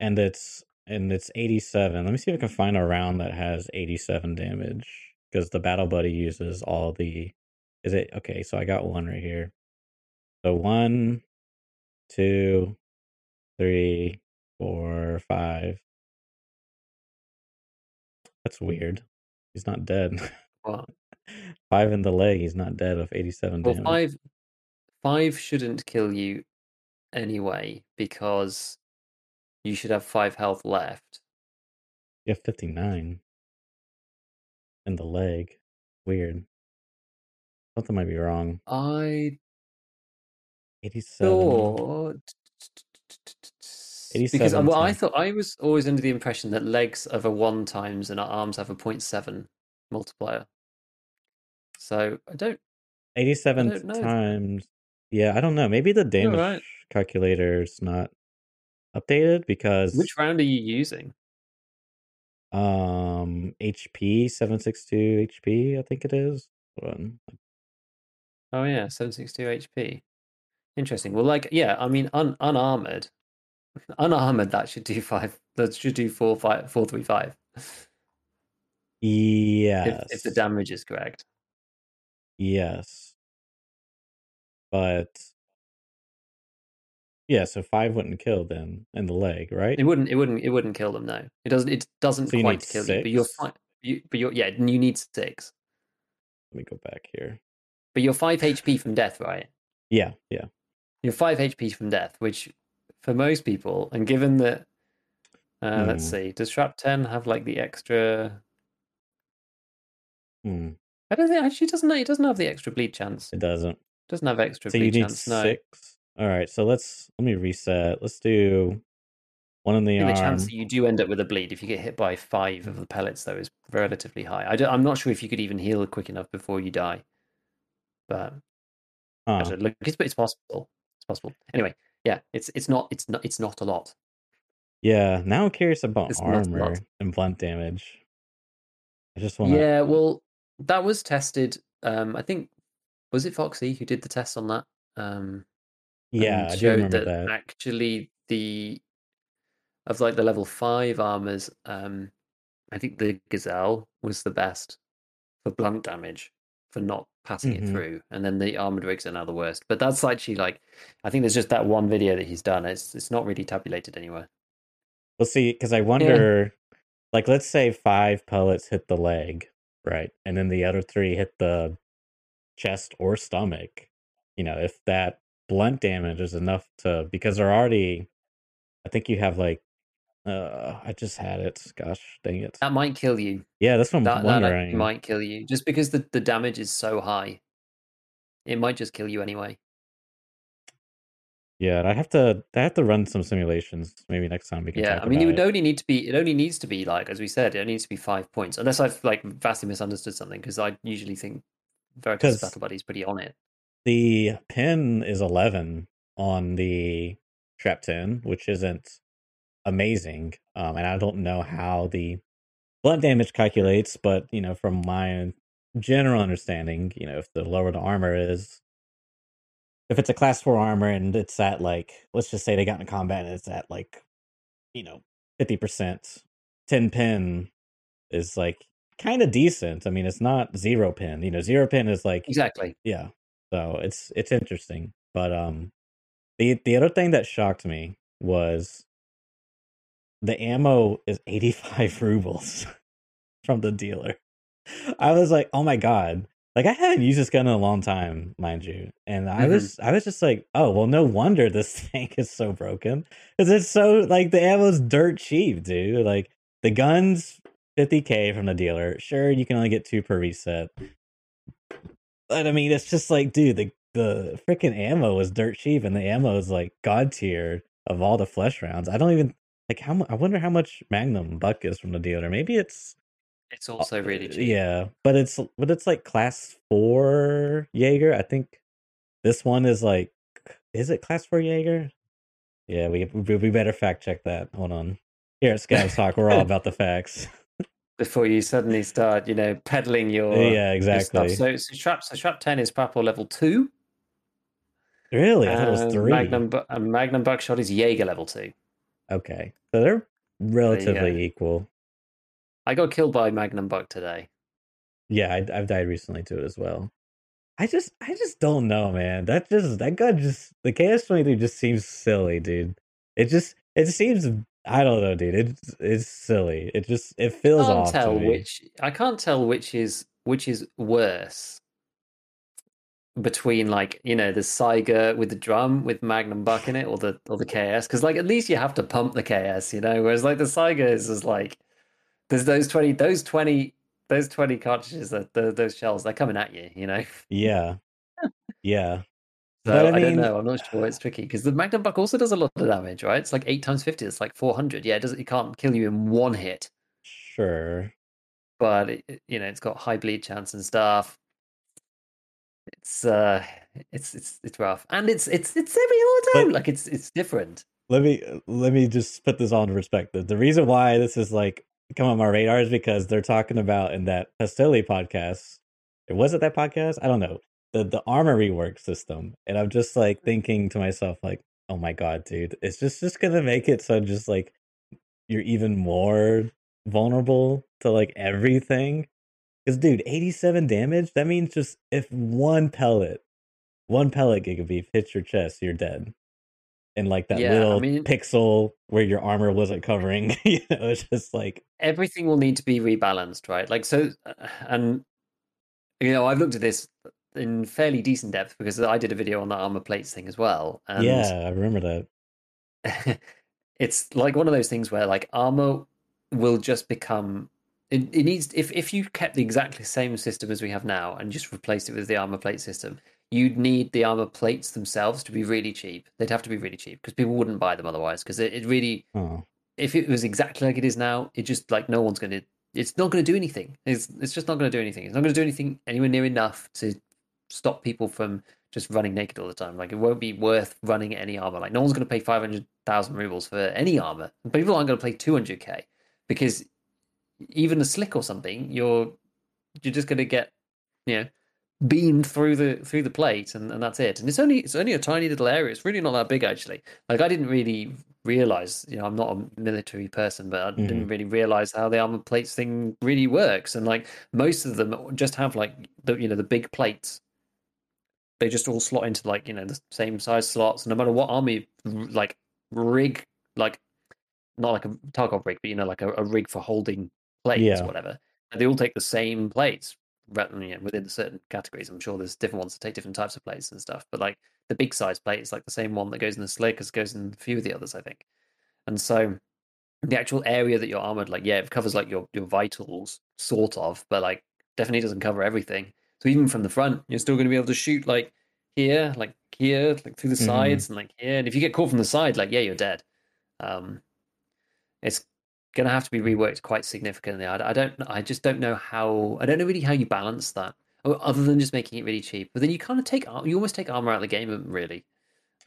and it's and it's 87 let me see if i can find a round that has 87 damage because the battle buddy uses all the is it okay so i got one right here so one two three four five that's weird he's not dead Well, five in the leg. He's not dead of 87 Well, damage. five five shouldn't kill you anyway because you should have five health left. You have 59 in the leg. Weird. Something might be wrong. I 87. thought because well, I thought I was always under the impression that legs have a one times and our arms have a 0.7 multiplier. So I don't. 87 don't times. Yeah, I don't know. Maybe the damage right. calculator's not updated because Which round are you using? um HP 762 HP, I think it is. Hold on. Oh yeah, 762 HP. Interesting. Well, like yeah, I mean, un- unarmored, unarmored that should do five. That should do four five four three five. Yes. If, if the damage is correct. Yes. But yeah, so five wouldn't kill them in the leg, right? It wouldn't. It wouldn't. It wouldn't kill them. No, it doesn't. It doesn't So quite kill you. But you're fine. You, but you're yeah. You need six. Let me go back here. But you're five HP from death, right? Yeah, yeah. You're five HP from death, which for most people, and given that, uh, let's Hmm. see, does Shrap Ten have like the extra? Hmm, I don't think actually doesn't. It doesn't have the extra bleed chance. it doesn't. doesn't have extra So you bleed need chance. No. six. All right, so let's let me reset. Let's do one in the I arm. the chance that you do end up with a bleed if you get hit by five of the pellets, though, is relatively high. I am not sure if you could even heal quick enough before you die. But Huh. look, it's, it's possible. It's possible. Anyway, yeah, it's it's not it's not it's not a lot. Yeah, now I'm curious about It's not a lot. armor and blunt damage. I just want. Yeah, well, that was tested. Um, I think was it Foxy who did the test on that? Um, Yeah, I showed remember that, that. actually the of like the level five armors. Um, I think the Gazelle was the best for blunt damage for not passing Mhm. it through, and then the armored rigs are now the worst. But that's actually like, I think there's just that one video that he's done. It's it's not really tabulated anywhere. We'll see, because I wonder, like, let's say five pellets hit the leg, right, and then the other three hit the chest or stomach. You know, if that blunt damage is enough to, because they're already, I think you have like, uh, I just had it. Gosh, dang it. That might kill you. Yeah, that's what I'm That, that wondering. might kill you just because the, the damage is so high. It might just kill you anyway. Yeah, I have to. I have to run some simulations. Maybe next time we can. Yeah, I mean, it would only need to be. It only needs to be like, as we said, it only needs to be five points. Unless I've like vastly misunderstood something, because I usually think Veritas Battle Buddy's pretty on it. The pin is 11 on the Shrap 10, which isn't amazing. Um, and I don't know how the blunt damage calculates, but you know, from my general understanding, you know, if the lower the armor is, if it's a class four armor and it's at like, let's just say they got in combat and it's at like, you know, 50%, 10 pin is like kind of decent. I mean, it's not zero pin, you know, zero pin is like, Exactly. yeah so it's it's interesting but um the the other thing that shocked me was the ammo is 85 rubles from the dealer. I was like oh my god. Like i haven't used this gun in a long time mind you and i Mhm. was i was just like oh well no wonder this thing is so broken. Because it's so like the ammo's dirt cheap dude. Like the guns 50k from the dealer. Sure you can only get two per reset. But I mean, it's just like, dude, the the freaking ammo was dirt cheap, and the ammo is like god tier of all the flesh rounds. I don't even like how. I wonder how much Magnum Buck is from the dealer. Maybe it's It's also really uh, cheap. Yeah, but it's but it's like class four Jaeger. I think this one is like, is it class four Jaeger? Yeah, we we, better fact check that. Hold on. Here at Scavs Talk, we're all about the facts. Before you suddenly start, you know, peddling your yeah, your exactly. So, so Shrap, so Shrap Ten is Prapor level two. really, I thought it was three. Magnum, and Magnum Buckshot is Jaeger level two. Okay, so they're relatively equal. I got killed by Magnum Buck today. Yeah, I, I've died recently to it as well. I just, I just don't know, man. That just, that gun just, the KS twenty three just seems silly, dude. It just, it seems, I don't know, dude. It's, it's silly. It just, it feels I can't off tell which I can't tell which is which is worse between like you know the Saiga with the drum with Magnum Buck in it or the or the KS because like at least you have to pump the KS you know whereas like the Saiga is just like there's those twenty those twenty those twenty cartridges that the, those shells they're coming at you you know Yeah. Yeah. so But I I, don't know I'm not sure it's tricky because the Magnum Buck also does a lot of damage right it's like eight times fifty it's like four hundred yeah it doesn't it can't kill you in one hit Sure. but it- you know it's got high bleed chance and stuff. It's uh, it's it's it's rough, and it's it's it's every the time. But- like it's it's different. Let me let me just put this all into perspective. The reason why this is like come on my radar is because they're talking about in that Pestily podcast. It was it that podcast? I don't know. The the armor rework system. And I'm just like thinking to myself, like, oh my god, dude, it's just just gonna make it so just like you're even more vulnerable to like everything. Because dude, 87 damage, that means just if one pellet, one pellet gigabeef hits your chest, you're dead. And like that Yeah, I little mean- pixel where your armor wasn't covering, you know, it's just like Everything will need to be rebalanced, right? Like so, uh, and you know I've looked at this in fairly decent depth because I did a video on the armor plates thing as well. And yeah, I remember that. it's like one of those things where like armor will just become it, it needs if if you kept the exactly same system as we have now and just replaced it with the armor plate system you'd need the armor plates themselves to be really cheap. They'd have to be really cheap because people wouldn't buy them otherwise because it, it really Oh, if it was exactly like it is now it just like no one's going to it's not going to do anything. It's it's just not going to do anything. It's not going to do anything anywhere near enough to stop people from just running naked all the time. Like it won't be worth running any armor. Like no one's going to pay 500,000 rubles for any armor. People aren't going to pay 200k because even a slick or something you're you're just going to get you know beamed through the through the plate and, and that's it. And it's only it's only a tiny little area. It's really not that big actually. Like i didn't really realize you know i'm not a military person but i didn't mm-hmm. really realize how the armor plates thing really works. And like most of them just have like the you know the big plates. They just all slot into like you know the same size slots. No matter what army like rig like not like a tarkov rig but you know like a, a rig for holding plates Yeah. whatever and they all take the same plates ra- you know, within certain categories. I'm sure there's different ones that take different types of plates and stuff. But like the big size plate is like the same one that goes in the slick as goes in a few of the others, I think. And so the actual area that you're armored, like yeah, it covers like your your vitals, sort of, but like definitely doesn't cover everything. So even from the front, you're still going to be able to shoot like here, like here, like through the Mhm. sides, and like here. And if you get caught from the side, like yeah, you're dead. Um, it's going to have to be reworked quite significantly. I, I don't, I just don't know how. I don't know really how you balance that, other than just making it really cheap. But then you kind of take, you almost take armor out of the game, really.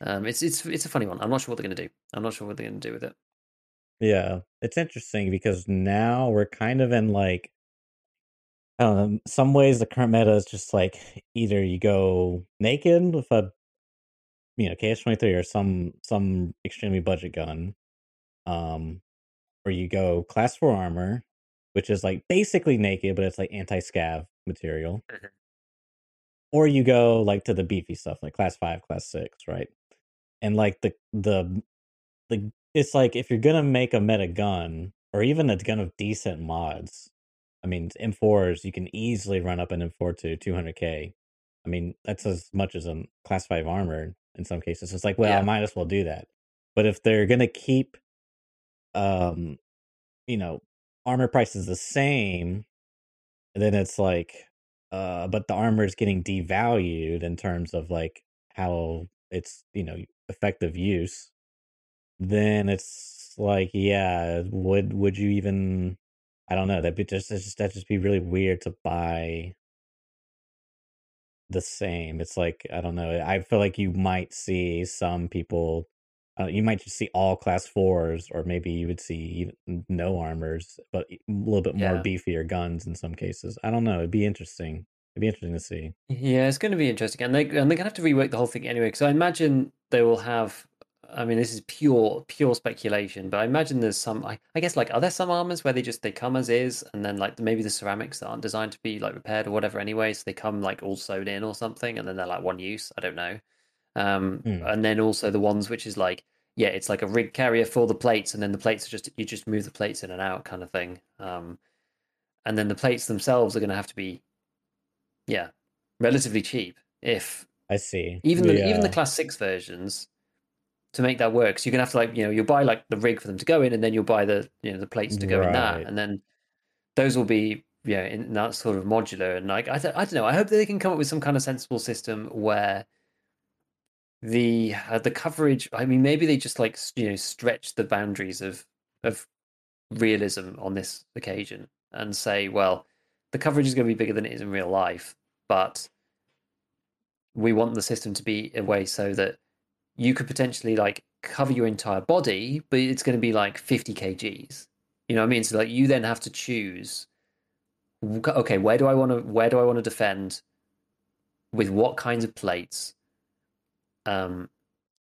Um, it's it's it's a funny one. I'm not sure what they're going to do. I'm not sure what they're going to do with it. Yeah, it's interesting because now we're kind of in like, know, some ways the current meta is just like either you go naked with a, you know, KS23 or some some extremely budget gun, um, or you go class four armor, which is like basically naked, but it's like anti scav material, Mhm. or you go like to the beefy stuff like class five, class six, right? And like the the the it's like if you're gonna make a meta gun or even a gun of decent mods, I mean M4s you can easily run up an M4 to 200k. I mean that's as much as a class five armor in some cases. It's like well I might as well do that. But if they're gonna keep, um, you know, armor price is the same, then it's like, uh, but the armor is getting devalued in terms of like how it's you know effective use then it's like yeah would would you even i don't know that'd be just just that'd just be really weird to buy the same it's like i don't know i feel like you might see some people uh, you might just see all class fours or maybe you would see no armors but a little bit more Yeah. beefier guns in some cases i don't know it'd be interesting it'd be interesting to see Yeah, it's going to be interesting, and they and they're going to have to rework the whole thing anyway. Because I imagine they will have. I mean, this is pure pure speculation, but I imagine there's some. I, I guess like are there some armors where they just they come as is, and then like maybe the ceramics that aren't designed to be like repaired or whatever anyway, so they come like all sewed in or something, and then they're like one use. I don't know. Um, Hmm. and then also the ones which is like yeah, it's like a rig carrier for the plates, and then the plates are just you just move the plates in and out kind of thing. Um, and then the plates themselves are going to have to be yeah, relatively cheap. If I see. even the Yeah. even the class six versions to make that work, so you're gonna have to like you know you'll buy like the rig for them to go in, and then you'll buy the you know the plates to go in that, and then those will be you know in that sort of modular. And like I th- I don't know, I hope that they can come up with some kind of sensible system where the uh, the coverage. I mean, maybe they just like you know stretch the boundaries of of realism on this occasion and say, well, the coverage is going to be bigger than it is in real life, but we want the system to be a way so that you could potentially like cover your entire body, but it's going to be like 50 kgs. You know what I mean? So like you then have to choose okay, where do I want to where do I want to defend with what kinds of plates? Um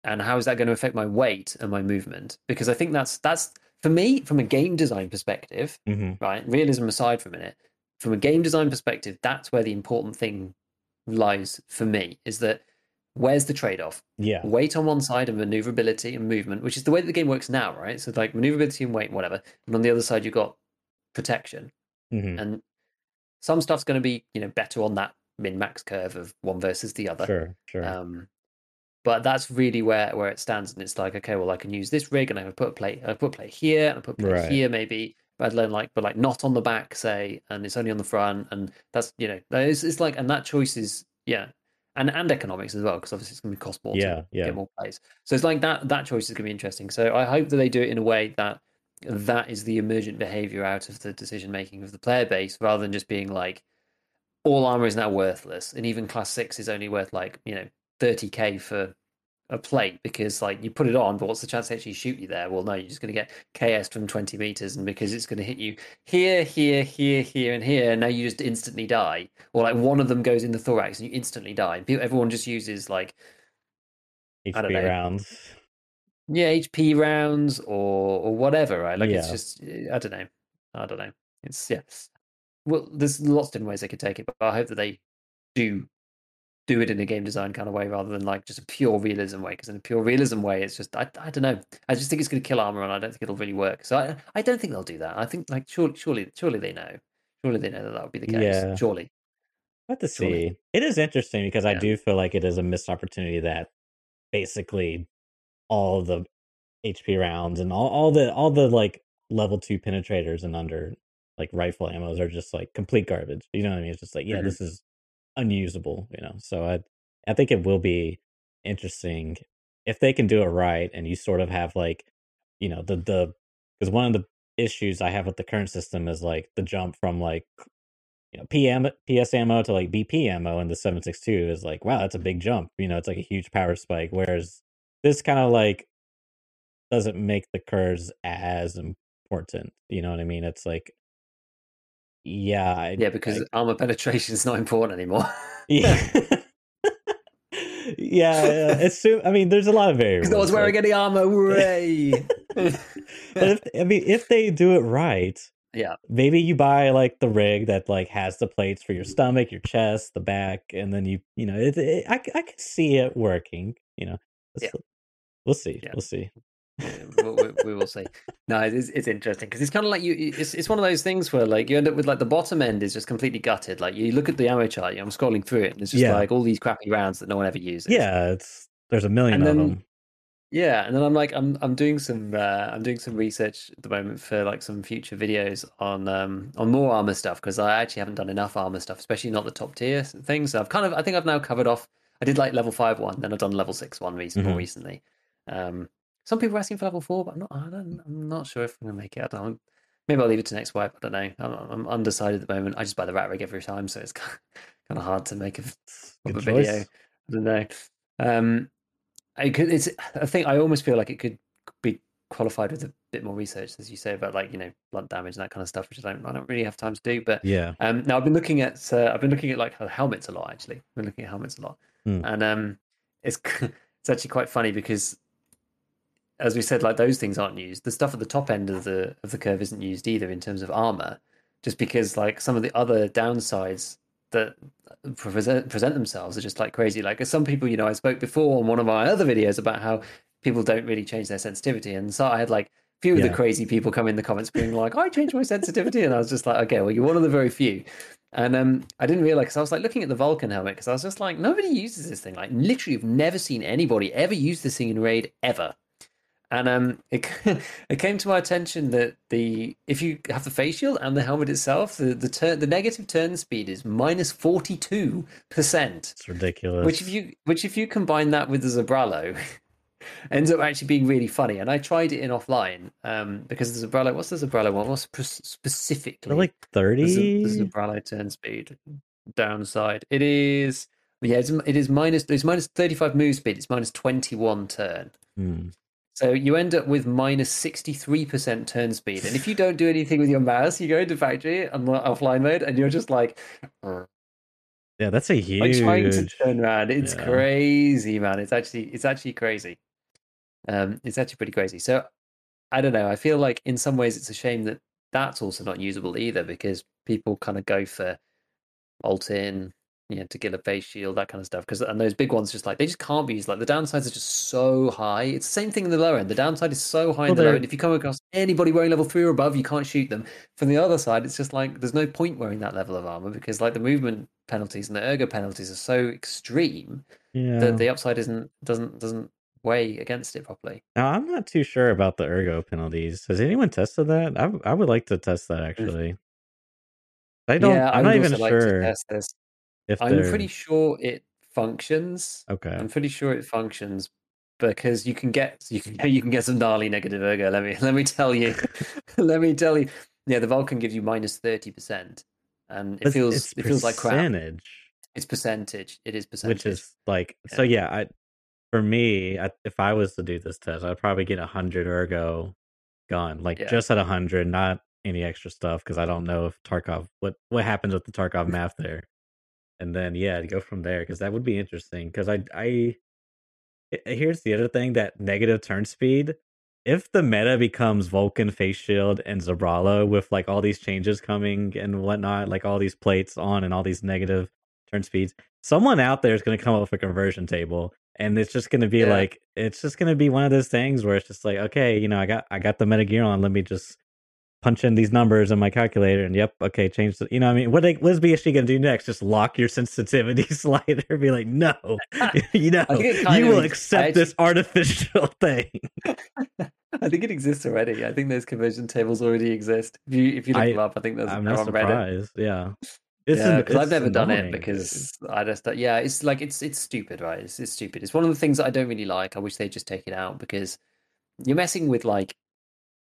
and how is that going to affect my weight and my movement? Because I think that's that's for me from a game design perspective, Mhm. right? Realism aside for a minute, from a game design perspective, that's where the important thing lies for me is that where's the trade off? Yeah. Weight on one side and maneuverability and movement, which is the way that the game works now, right? So like maneuverability and weight, whatever. And on the other side, you've got protection. Mhm. And some stuff's going to be, you know, better on that min max curve of one versus the other. Sure. Sure. Um, but that's really where where it stands, and it's like, okay, well, I can use this rig, and I can put a plate, I put a plate here, and I put a plate Right. here, maybe. But then, like, but like not on the back, say, and it's only on the front, and that's you know, it's, it's like, and that choice is yeah, and and economics as well, because obviously it's going to cost more Yeah, to yeah. get more plays. So it's like that that choice is going to be interesting. So I hope that they do it in a way that that is the emergent behavior out of the decision making of the player base, rather than just being like all armor is now worthless, and even class six is only worth like you know thirty k for a plate because like you put it on, but what's the chance they actually shoot you there? Well, no, you're just going to get KS from twenty meters, and because it's going to hit you here, here, here, here, and here, now you just instantly die, or like one of them goes in the thorax and you instantly die. People, everyone just uses like I don't HP know. rounds. yeah HP rounds or or whatever, right? Like it's just eh, I don't know, I don't know. It's yeah. Well, there's lots of different ways they could take it, but I hope that they do do it in a game design kind of way rather than like just a pure realism way. Because in a pure realism way, it's just I, I don't know. I just think it's going to kill armor, and I don't think it'll really work. So I I don't think they'll do that. I think like surely surely surely they know. Surely they know that that would be the case. Yeah. Surely. I have to Surely. see. It is interesting because I do feel like it is a missed opportunity that basically all the HP rounds and all, all the all the like level two penetrators and under like rifle ammos are just like complete garbage. You know what I mean? It's just like, yeah, Mhm. this is unusable, you know. So I I think it will be interesting if they can do it right and you sort of have like, you know, the the because one of the issues I have with the current system is like the jump from like you know PM PS ammo to like BP ammo in the 762 is like wow that's a big jump you know it's like a huge power spike whereas this kind of like doesn't make the curves as important you know what I mean it's like yeah I, Yeah, because I- armor penetration is not important anymore. yeah yeah yeah, true I mean there's a lot of variables Because no one's wearing like- any armor. Hooray! but if, I mean if they do it right Yeah. maybe you buy like the rig that like has the plates for your stomach your chest the back and then you you know it, it, I, I could see it working you know Yeah. We'll see Yeah. we'll see we, we, we will see. No, it's it's interesting because it's kind of like you. It's it's one of those things where like you end up with like the bottom end is just completely gutted. Like you look at the ammo chart, I'm scrolling through it, and it's just Yeah. like all these crappy rounds that no one ever uses. yeah it's there's a million And of then- them yeah. And then I'm like, I'm I'm doing some uh, I'm doing some research at the moment for like some future videos on um on more armor stuff because I actually haven't done enough armor stuff, especially not the top tier things. So I've kind of I think I've now covered off. I did like level five one, then I've done level six one recent, more Mhm. recently. Um, some people are asking for level four, but I'm not. I don't, I'm not sure if I'm gonna make it. I don't. Maybe I'll leave it to next wipe. I don't know. I'm, I'm undecided at the moment. I just buy the rat rig every time, so it's kind of hard to make a, a video. I don't know. Um, I could. It's. I think I almost feel like it could be qualified with a bit more research, as you say about like you know blunt damage and that kind of stuff, which I don't. I don't really have time to do. But yeah um, now I've been looking at. Uh, I've been looking at like helmets a lot. Actually, I've been looking at helmets a lot, Hmm. and um, it's it's actually quite funny because, as we said, like those things aren't used. The stuff at the top end of the of the curve isn't used either in terms of armor, just because like some of the other downsides that present present themselves are just like crazy. Like some people, you know, I spoke before on one of my other videos about how people don't really change their sensitivity, and so I had like a few of the crazy people come in the comments being like, "I changed my sensitivity," and I was just like, "Okay, well, you're one of the very few." And um, I didn't realize because I was like looking at the Vulkan helmet because I was just like, nobody uses this thing. Like, literally, you've never seen anybody ever use this thing in raid ever. And um, it it came to my attention that the if you have the face shield and the helmet itself, the the turn the negative turn speed is minus forty two percent. It's ridiculous. Which if you which if you combine that with the Zabralo, ends up actually being really funny. And I tried it in offline um, because the Zabralo. What's the Zabralo one? What's specifically They're like the, thirty. Z- the Zabralo turn speed downside? It is yeah, it's, it is minus it's minus thirty five move speed. It's minus twenty one turn. Hmm. So you end up with minus minus sixty three percent turn speed. And if you don't do anything with your mouse, you go into factory and offline mode, and you're just like. Yeah, that's a like trying to turn around. It's yeah. crazy, man. It's actually it's actually crazy. Um, it's actually pretty crazy. So I don't know. I feel like in some ways it's a shame that that's also not usable either because people kind of go for Altyn, you know, to get a face shield, that kind of stuff. Because and those big ones just like they just can't be used. Like the downsides are just so high. It's the same thing in the lower end. The downside is so high in the lower they're- end. If you come across anybody wearing level three or above, you can't shoot them. From the other side, it's just like there's no point wearing that level of armor because like the movement penalties and the ergo penalties are so extreme Yeah. that the upside isn't doesn't doesn't weigh against it properly. Now I'm not too sure about the ergo penalties. Has anyone tested that? I I would like to test that actually. I don't. yeah, I I'm not even like to sure test this. If I'm they're pretty sure it functions. okay. I'm pretty sure it functions because you can get you can you can get some gnarly negative ergo. Let me let me tell you, let me tell you. Yeah, the Vulkan gives you minus thirty percent, and it It's- feels it feels like crap. percentage, It's percentage. It is percentage. which is like so. Yeah, I for me, I, if I was to do this test, I'd probably get a hundred ergo gone, like Yeah. just at a hundred, not any extra stuff, because I don't know if Tarkov what what happens with the Tarkov math there, and then yeah, go from there because that would be interesting. Because I I here's the other thing that negative turn speed. If the meta becomes Vulkan face shield and Zabralo with like all these changes coming and whatnot, like all these plates on and all these negative turn speeds, someone out there is going to come up with a conversion table and it's just going to be Yeah. like it's just going to be one of those things where it's just like okay you know i got i got the meta gear on let me just punch in these numbers in my calculator and yep okay change the you know what i mean what what is going to do next just lock your sensitivity slider be like no you know I think it kind you will accept actually- this artificial thing I think it exists already. I think those conversion tables already exist. If you if you look I- them up, I think there's i'm not on Reddit. yeah it's yeah, because I've never done it because I just yeah, it's like it's it's stupid, right? It's it's stupid. It's one of the things that I don't really like. I wish they'd just take it out because you're messing with like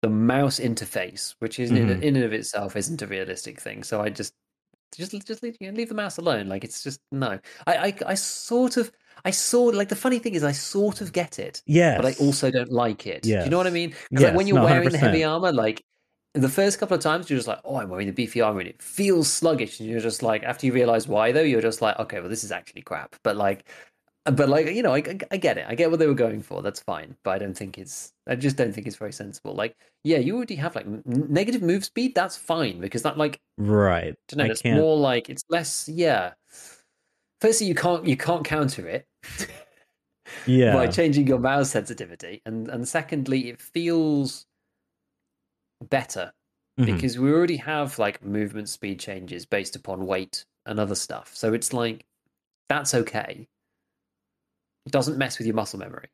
the mouse interface, which is in, Mhm. in and of itself isn't a realistic thing. So I just just just leave, you know, leave the mouse alone. Like it's just no. I, I I sort of I sort like the funny thing is I sort of get it, Yeah. but I also don't like it. Yeah. Do you know what I mean? Because like when you're wearing the heavy armor, like the first couple of times you're just like, oh, I'm wearing the beefy armor and it feels sluggish, and you're just like, after you realize why though, you're just like, okay, well this is actually crap. But like, but like you know, I, I- I get it. I get what they were going for. That's fine. But I don't think it's. I just don't think it's very sensible. Like, yeah, you already have like n- negative move speed. That's fine because that like right don't know. i It's can't more like it's less. Yeah. Firstly, you can't you can't counter it. yeah by changing your mouse sensitivity, and and secondly, it feels better Mhm. because we already have like movement speed changes based upon weight and other stuff. So it's like that's okay. Doesn't mess with your muscle memory.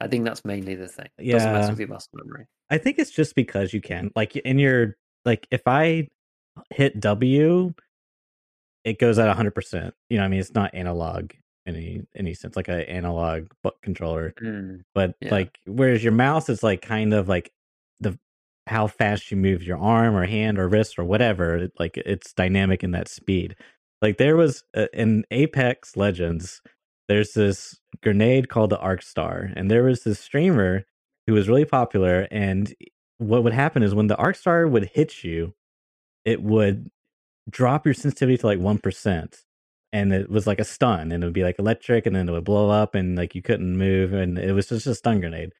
I think that's mainly the thing. It doesn't mess with your muscle memory. I think it's just because you can. Like in your like if I hit W, it goes at hundred percent. You know, I mean, it's not analog in any any sense, like an analog butt controller. Mm, But Yeah. like, whereas your mouse is like kind of like the how fast you move your arm or hand or wrist or whatever. it- Like it's dynamic in that speed. Like there was uh, in Apex Legends, there's this grenade called the Arc Star, and there was this streamer who was really popular. And what would happen is when the Arc Star would hit you, it would drop your sensitivity to like one percent, and it was like a stun, and it would be like electric, and then it would blow up, and like you couldn't move, and it was just a stun grenade.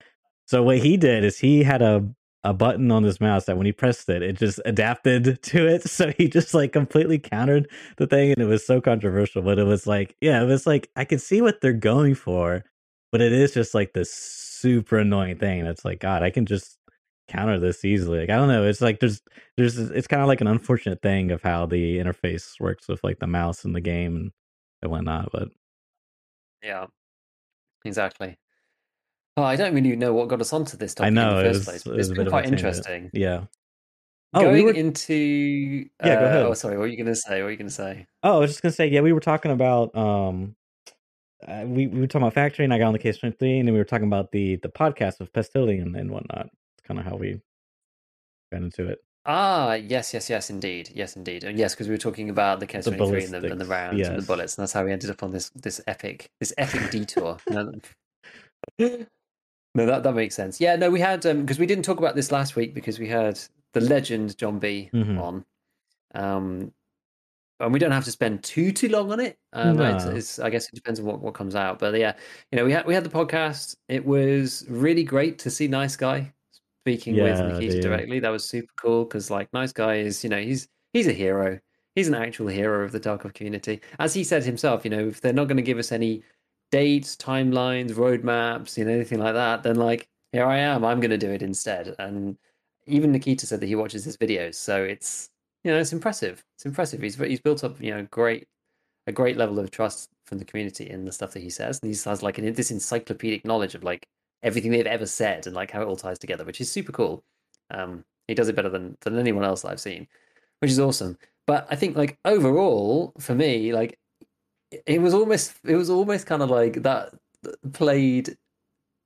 So what he did is he had a a button on his mouse that when he pressed it, it just adapted to it. So he just like completely countered the thing, and it was so controversial. But it was like, yeah, it was like I can see what they're going for, but it is just like this super annoying thing. That's like, God, I can just counter this easily. Like I don't know. It's like there's there's it's kind of like an unfortunate thing of how the interface works with like the mouse and the game and, and whatnot. But Yeah, exactly. Oh, I don't really know what got us onto this topic I know in the first was, place. it was it's been bit of a quite interesting. Yeah. Oh, Going we were. into Yeah, go uh, ahead. oh, sorry, what were you going to say? What were you going to say? Oh, I was just gonna say, yeah, we were talking about um, uh, we we were talking about factory, and I got on the KS twenty three, and then we were talking about the the podcast of Pestily and whatnot. It's kind of how we got into it. Ah, yes, yes, yes, indeed, yes, indeed, and yes, because we were talking about the KS Twenty Three and the, and the rounds and the bullets, and that's how we ended up on this this epic this epic detour. No, that that makes sense. Yeah, no, we had um because we didn't talk about this last week because we had the legend John B Mhm. on, um, and we don't have to spend too too long on it. Um, No. it's I guess it depends on what what comes out, but yeah, you know, we had we had the podcast. It was really great to see Nice Guy speaking with Nikita dude. directly. That was super cool because like Nice Guy is you know he's he's a hero. He's an actual hero of the Tarkov community, as he said himself. You know, if they're not going to give us any dates, timelines, roadmaps, you know, anything like that, then like here I am. I'm going to do it instead. And even Nikita said that he watches his videos, so it's you know it's impressive. It's impressive. He's he's built up you know great a great level of trust from the community in the stuff that he says, and he has like an, this encyclopedic knowledge of like everything they've ever said and like how it all ties together, which is super cool. Um, he does it better than than anyone else I've seen, which is awesome. But I think like overall for me, like it was almost it was almost kind of like that played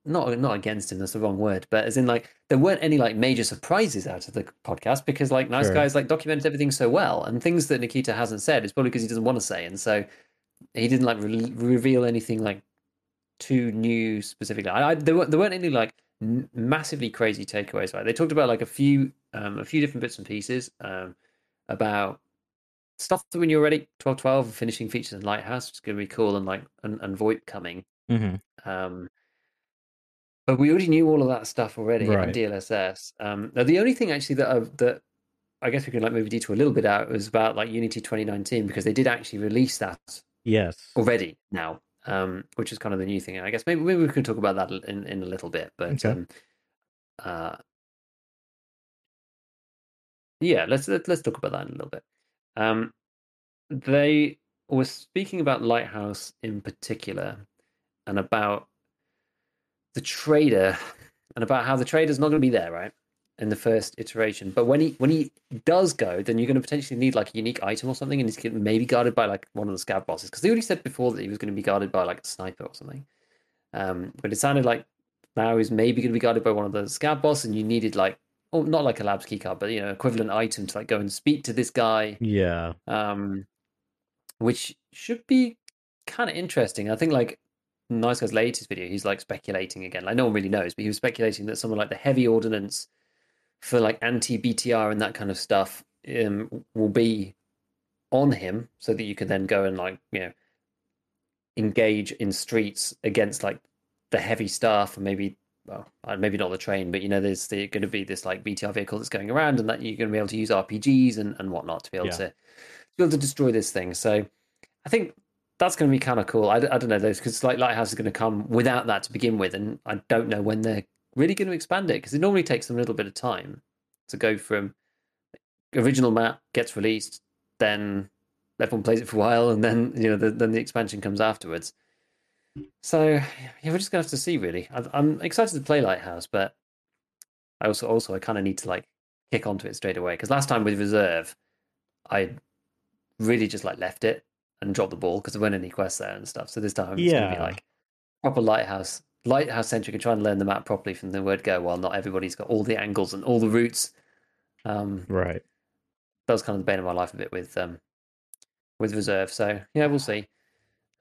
not not against him that's the wrong word but as in like there weren't any like major surprises out of the podcast because like nice Sure. guys like documented everything so well and things that nikita hasn't said is probably because he doesn't want to say and so he didn't like re- reveal anything like too new specifically I, I there, weren't, there weren't any like n- massively crazy takeaways right they talked about like a few um a few different bits and pieces um about stuff that when you're ready 12 12 finishing features in lighthouse which is going to be cool and like and, and voip coming hmm um, but we already knew all of that stuff already Right. on DLSS. Um, now the only thing actually that I, that I guess we can like maybe detour a little bit out was about like Unity 2019 because they did actually release that Yes. already now, um, which is kind of the new thing. I guess maybe maybe we can talk about that in, in a little bit, but Okay. um, uh, yeah, let's let, let's talk about that in a little bit. Um, they were speaking about Lighthouse in particular, and about the trader, and about how the trader's not going to be there, right, in the first iteration. But when he when he does go, then you're going to potentially need like a unique item or something, and he's maybe guarded by like one of the scout bosses because they already said before that he was going to be guarded by like a sniper or something. Um, but it sounded like now he's maybe going to be guarded by one of the scout boss, and you needed like oh not like a labs keycard, but you know equivalent item to like go and speak to this guy Yeah. um, which should be kind of interesting. I think like Nice Guy's latest video, he's like speculating again. Like no one really knows, but he was speculating that someone like the heavy ordnance for like anti BTR and that kind of stuff um, will be on him, so that you can then go and like you know engage in streets against like the heavy stuff and maybe well uh, maybe not the train but you know there's the, going to be this like btr vehicle that's going around and that you're going to be able to use rpgs and, and whatnot to be able Yeah. to to be able to destroy this thing. So i think that's going to be kind of cool. I don't know those because like lighthouse is going to come without that to begin with and i don't know when they're really going to expand it because it normally takes them a little bit of time to go from original map gets released then everyone plays it for a while and then you know the, then the expansion comes afterwards so yeah we're just gonna have to see really I, i'm excited to play lighthouse but i also also i kind of need to like kick onto it straight away because last time with reserve i really just like left it and dropped the ball because there weren't any quests there and stuff so this time it's gonna be Yeah. like proper lighthouse lighthouse centric and try and learn the map properly from the word go while not everybody's got all the angles and all the routes um Right. that was kind of the bane of my life a bit with um with reserve. So yeah, we'll see.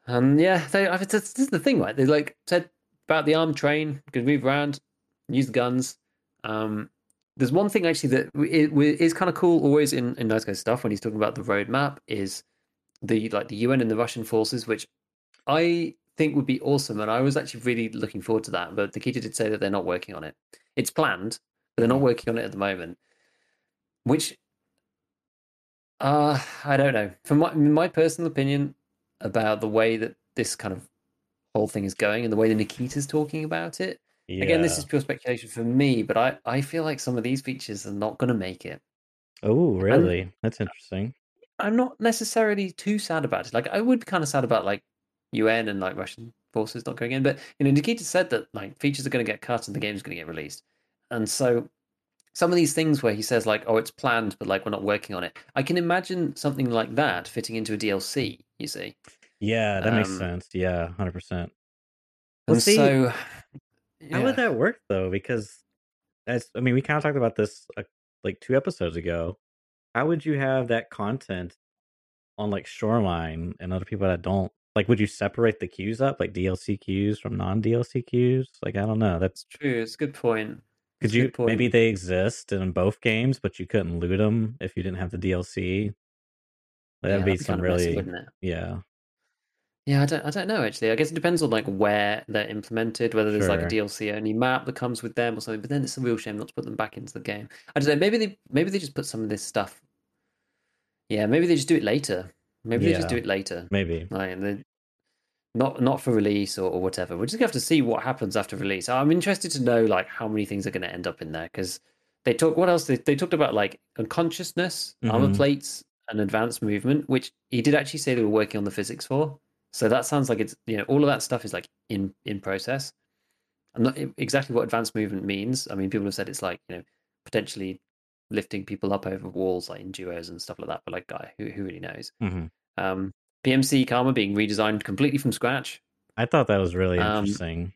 Um, yeah, they, I- this, is the thing, right? They like said about the armed train, could move around, use the guns. Um, there's one thing actually that w- i- w- is kind of cool always in in Nice Guy's stuff when he's talking about the roadmap is the like the UN and the Russian forces, which I think would be awesome, and I was actually really looking forward to that. But Nikita did say that they're not working on it. It's planned, but they're not working on it at the moment. Which uh, I don't know. From my my personal opinion about the way that this kind of whole thing is going and the way that Nikita's talking about it, Yeah. Again, this is pure speculation for me, but I, I feel like some of these features are not going to make it. Oh, really? That's interesting. I'm not necessarily too sad about it. Like I would be kind of sad about like UN and like Russian forces not going in, but you know, Nikita said that like features are going to get cut and the game's going to get released, and so some of these things where he says like, "Oh, it's planned, but like we're not working on it." I can imagine something like that fitting into a DLC. You see? Yeah, that makes Um, sense. Yeah, hundred percent. And see, so, how would that work though? Because as I mean, we kind of talked about this uh, like two episodes ago. How would you have that content on like Shoreline and other people that don't like? Would you separate the queues up, like DLC queues from non DLC queues? Like, I don't know. That's true. It's a good point. Could you maybe they exist in both games, but you couldn't loot them if you didn't have the DLC. That'd yeah, be that'd be some messy, really it? yeah. Yeah, I don't, I don't know actually. I guess it depends on like where they're implemented, whether there's like a DLC only map that comes with them or something. But then it's a real shame not to put them back into the game. I don't know. Maybe they maybe they just put some of this stuff. Yeah, maybe they just do it later. Maybe they just do it later. Maybe. Like they, not not for release or, or whatever. We're just gonna have to see what happens after release. I'm interested to know like how many things are going to end up in there because they talk. What else? They they talked about like unconsciousness, armor Mhm. plates, and advanced movement, which he did actually say they were working on the physics for. So that sounds like it's you know all of that stuff is like in in process. I'm not exactly what advanced movement means. I mean, people have said it's like you know potentially lifting people up over walls like in duos and stuff like that. But like, guy who who really knows? hmm Um, PMC Karma being redesigned completely from scratch, I thought that was really Um, interesting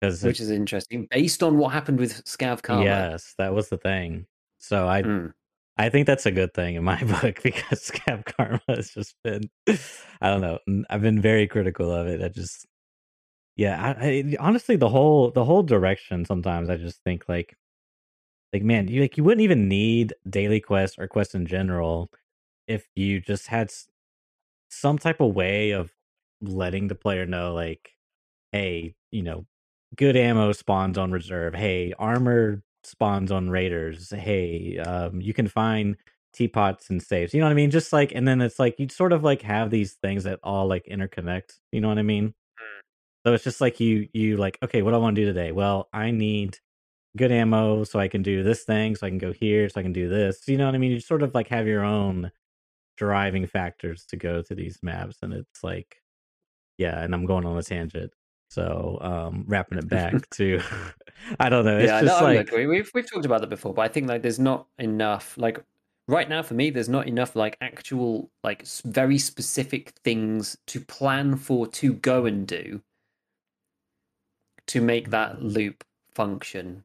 because which is interesting, based on what happened with Scav Karma. yes, that was the thing. So I Mm. I think that's a good thing in my book because Scav Karma has just been I don't know, I've been very critical of it. I just yeah, I, I honestly the whole the whole direction sometimes I just think like like man, you like you wouldn't even need daily quests or quests in general if you just had some type of way of letting the player know like hey, you know, good ammo spawns on reserve. Hey, armor spawns on raiders. Hey, um, you can find teapots and safes. You know what I mean? Just like, and then it's like you sort of like have these things that all like interconnect. You know what I mean? So it's just like you you like okay, what do I want to do today? Well, I need good ammo so I can do this thing, so I can go here, so I can do this. You know what I mean? You sort of like have your own driving factors to go to these maps, and it's like, yeah. And I'm going on a tangent. So um wrapping it back to I don't know. It's yeah, just no, I like agree. We've we've talked about that before, but I think like there's not enough like right now for me. There's not enough like actual like very specific things to plan for to go and do to make that loop function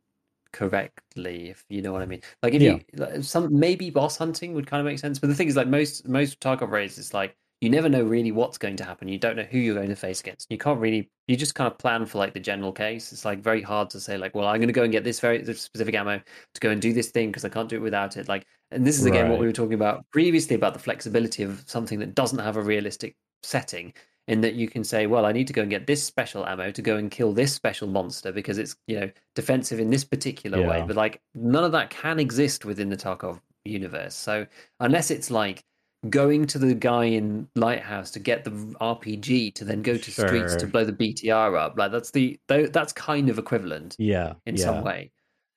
correctly if you know what i mean. Like if Yeah. you like, some maybe boss hunting would kind of make sense but the thing is like most most Tarkov raids it's like you never know really what's going to happen. You don't know who you're going to face against. You can't really you just kind of plan for like the general case. It's like very hard to say like well i'm going to go and get this very this specific ammo to go and do this thing because i can't do it without it. Like and this is again what we were talking about previously about the flexibility of something that doesn't have a realistic setting in that you can say, well, I need to go and get this special ammo to go and kill this special monster because it's you know defensive in this particular way. But like none of that can exist within the Tarkov universe. So unless it's like going to the guy in Lighthouse to get the RPG to then go to streets to blow the BTR up, like that's the that's kind of equivalent yeah, in yeah. some way.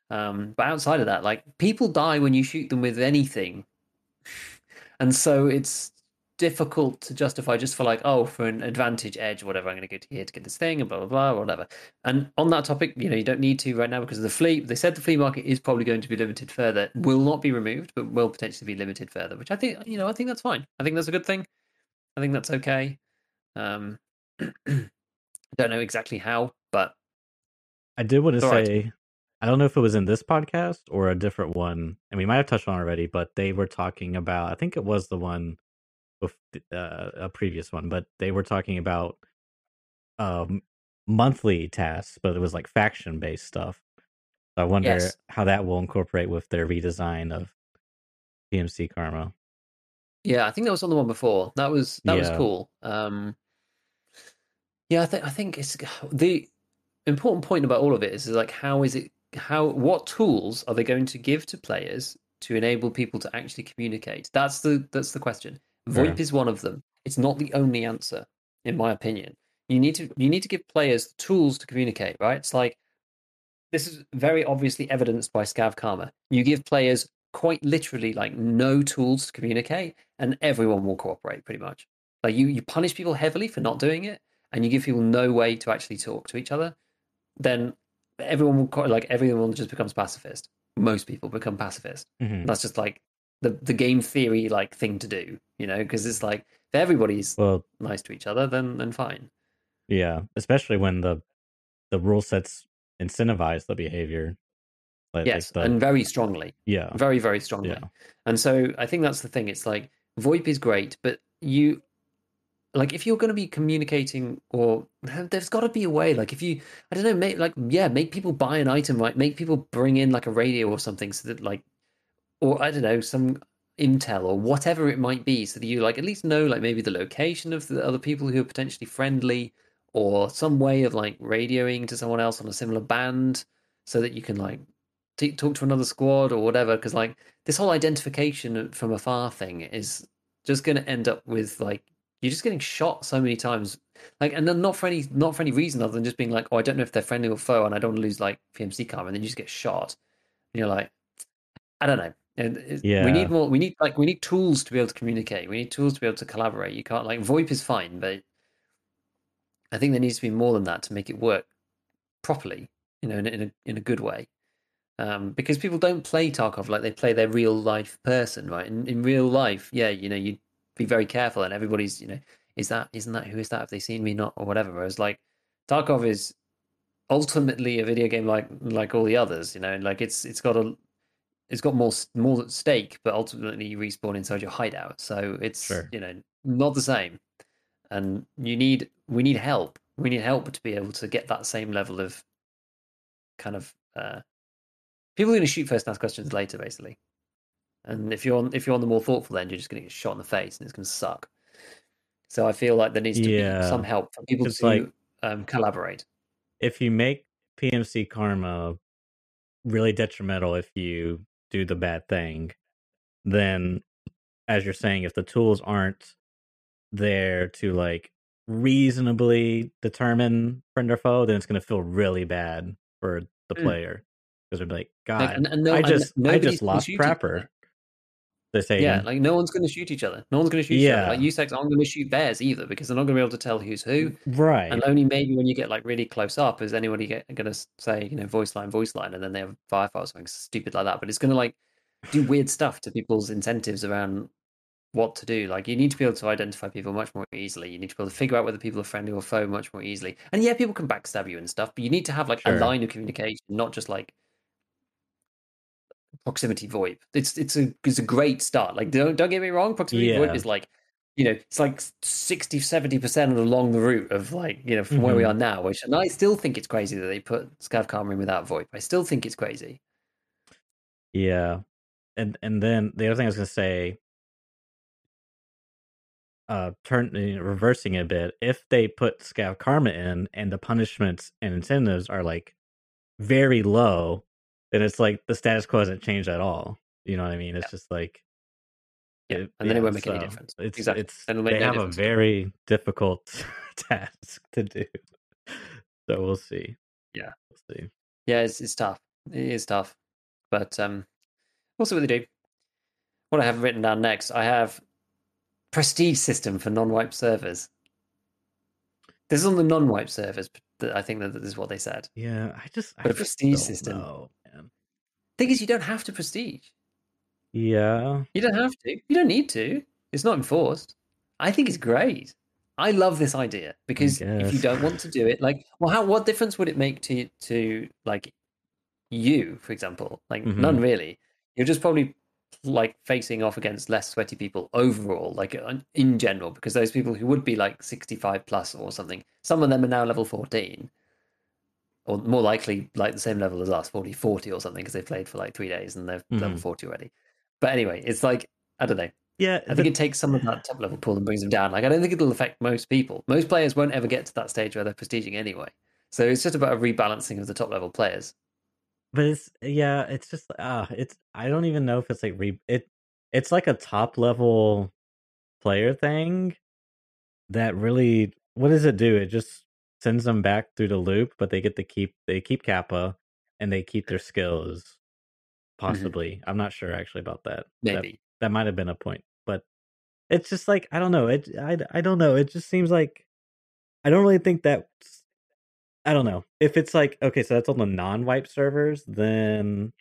Um, but outside of that, like people die when you shoot them with anything, and so it's difficult to justify just for like oh for an advantage edge or whatever i'm going to go to here to get this thing and blah blah blah whatever. And on that topic you know you don't need to right now because of the flea they said the flea market is probably going to be limited further will not be removed but will potentially be limited further which i think you know i think that's fine. I think that's a good thing. I think that's okay. Um I don't know exactly how but I did want to all right. say, I don't know if it was in this podcast or a different one, and we might have touched on it already, but they were talking about, I think it was the one uh, a previous one, but they were talking about um, monthly tasks, but it was like faction based stuff. So I wonder Yes. how that will incorporate with their redesign of PMC Karma. Yeah, I think that was on the one before. That was that was cool. Um, yeah, I think I think it's the important point about all of it is like how is it how what tools are they going to give to players to enable people to actually communicate? That's the that's the question. VoIP Yeah. is one of them. It's not the only answer, in my opinion. You need to you need to give players the tools to communicate, right? It's like this is very obviously evidenced by Scav Karma. You give players quite literally like no tools to communicate, and everyone will cooperate pretty much. Like you, you punish people heavily for not doing it, and you give people no way to actually talk to each other. Then everyone will like everyone just becomes pacifist. Most people become pacifist. Mhm. That's just like the the game theory like thing to do, you know, because it's like if everybody's Well, nice to each other, then then fine. yeah, especially when the the rule sets incentivize the behavior. Like, Yes, like the, and very strongly. yeah, very very strongly Yeah. and so i think that's the thing it's like voip is great but you like if you're going to be communicating or there's got to be a way like if you i don't know make like yeah make people buy an item right make people bring in like a radio or something so that like or i don't know some intel or whatever it might be so that you like at least know like maybe the location of the other people who are potentially friendly or some way of like radioing to someone else on a similar band so that you can like t- talk to another squad or whatever because like this whole identification from afar thing is just going to end up with like you're just getting shot so many times. Like and then not for any not for any reason other than just being like oh i don't know if they're friendly or foe and i don't want to lose like pmc karma and then you just get shot. And you're like i don't know and it- we need more we need like we need tools to be able to communicate we need tools to be able to collaborate you can't like voip is fine but i think there needs to be more than that to make it work properly you know in, a- in a in a good way um, because people don't play Tarkov like they play their real life person, right? In, in real life, yeah, you know, you'd be very careful, and everybody's, you know, is that isn't that who is that? Have they seen me? Not or whatever. Whereas like Tarkov is ultimately a video game like like all the others, you know, like it's it's got a it's got more more at stake, but ultimately you respawn inside your hideout, so it's Sure. you know not the same, and you need we need help. We need help to be able to get that same level of kind of uh, people are going to shoot first and ask questions later, basically. And if you're on if you're on the more thoughtful end, you're just going to get shot in the face, and it's going to suck. So I feel like there needs to Yeah. be some help for people It's to like- um, collaborate. if you make PMC karma really detrimental if you do the bad thing, then as you're saying, if the tools aren't there to like reasonably determine friend or foe, then it's going to feel really bad for the Mm. player because they're like, God, Like, no, I just I just lost shoot each other. Prapor. They say, Yeah, like no one's going to shoot each other. No one's going to shoot each Yeah. other. Like USECs aren't going to shoot bears either because they're not going to be able to tell who's who. right? And only maybe when you get like really close up is anybody get, going to say, you know, voice line, voice line, and then they have Firefly or something stupid like that. But it's going to like do weird stuff to people's incentives around what to do. Like you need to be able to identify people much more easily. You need to be able to figure out whether people are friendly or foe much more easily. And yeah, people can backstab you and stuff, but you need to have like Sure. a line of communication, not just like proximity VoIP. It's it's a it's a great start. Like don't don't get me wrong, proximity Yeah. VoIP is like you know, it's like 60 70% along the route of like, you know, from where we Mhm. are now, which and I still think it's crazy that they put Scav Karma in without VoIP. I still think it's crazy. Yeah. And and then the other thing I was gonna say, uh turn you know, reversing it a bit, if they put scav karma in and the punishments and incentives are like very low, then it's like the status quo hasn't changed at all. You know what I mean? It's just like Yeah, it- and then it won't make any difference. It's Exactly. it's And they no have a very difficult task to do. So we'll see. Yeah. We'll see. Yeah, it's it's tough. It is tough. But um we'll see what they do. What I have written down next, I have prestige system for non-wipe servers. This is on the non-wipe servers, but I think that this is what they said. Yeah, I just I a just prestige system. know. Thing is, you don't have to prestige. Yeah. You don't have to. You don't need to. It's not enforced. I think it's great. I love this idea because if you don't want to do it, like, well, how what difference would it make to to like you, for example? Like Mhm. none really. You're just probably like facing off against less sweaty people overall, like in general, because those people who would be like 65 plus or something, some of them are now level 14 or more likely like the same level as us 40 40 or something because they've played for like three days and they're level Mhm. 40 already. But anyway it's like i don't know. Yeah, i the- think it takes some of that top level pool and brings them down. Like i don't think it'll affect most people. Most players won't ever get to that stage where they're prestiging anyway. So it's just about a rebalancing of the top level players. But it's yeah, it's just ah, it's I don't even know if it's like re it it's like a top level player thing that really what does it do? It just sends them back through the loop, but they get to keep they keep Kappa and they keep their skills. Mm-hmm. Possibly, I'm not sure actually about that. That Maybe. that might have been a point, but it's just like I don't know. It I I don't know. It just seems like I don't really think that. I don't know if it's like okay, so that's on the non-wipe servers. Then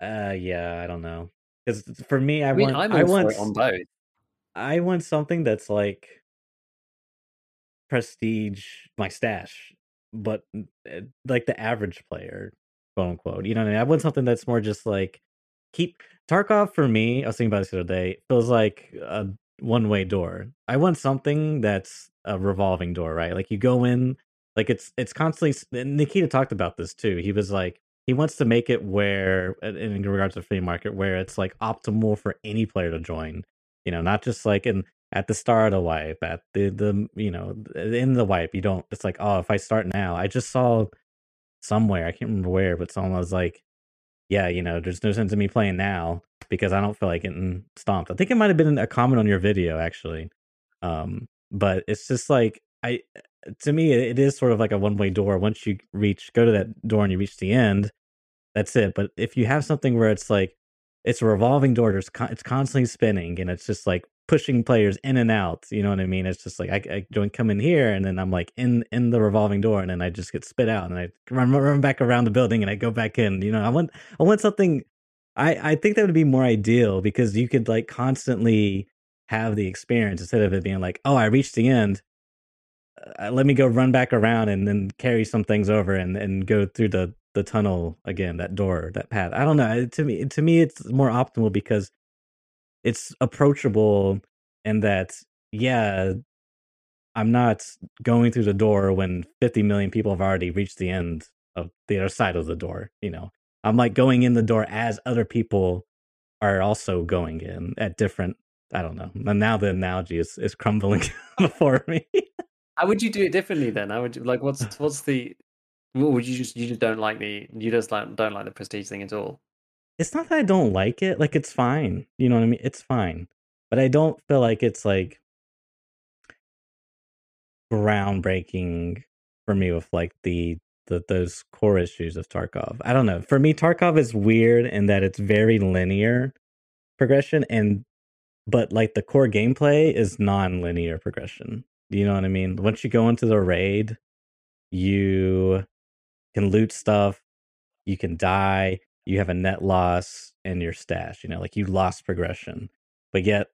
uh, yeah, I don't know because for me, I, I mean, want I want on both. I want something that's like prestige my stash, but uh, like the average player, quote unquote. You know what I mean? I want something that's more just like keep Tarkov for me. I was thinking about this the other day. Feels like a one way door. I want something that's a revolving door, right? Like you go in, like it's it's constantly. and Nikita talked about this too. He was like he wants to make it where, in regards to free market, where it's like optimal for any player to join. You know, not just like in at the start of the wipe, at the the you know in the wipe. You don't. It's like oh, if I start now, I just saw somewhere I can't remember where, but someone was like, yeah, you know, there's no sense in me playing now because I don't feel like getting stomped. I think it might have been a comment on your video actually. Um, but it's just like I to me it is sort of like a one way door. Once you reach go to that door and you reach the end, that's it. But if you have something where it's like it's a revolving door, there's con- it's constantly spinning and it's just like pushing players in and out. You know what I mean? It's just like I, I don't come in here and then I'm like in in the revolving door and then I just get spit out and I run, run back around the building and I go back in. You know, I want I want something. I I think that would be more ideal because you could like constantly have the experience instead of it being like, oh, I reached the end. Uh, let me go run back around and then carry some things over and and go through the the tunnel again, that door, that path. I don't know. To me, to me, it's more optimal because it's approachable and that yeah i'm not going through the door when 50 million people have already reached the end of the other side of the door you know i'm like going in the door as other people are also going in at different i don't know and now the analogy is is crumbling before me How would you do it differently then? How would you like what's what's the what would you just you just don't like the you just like don't like the prestige thing at all? It's not that i don't like it like it's fine you know what i mean it's fine but i don't feel like it's like groundbreaking for me with like the the those core issues of Tarkov. I don't know. For me, Tarkov is weird in that it's very linear progression, and but like the core gameplay is non-linear progression. You know what I mean? Once you go into the raid, you can loot stuff, you can die, you have a net loss in your stash. You know, like you lost progression, but yet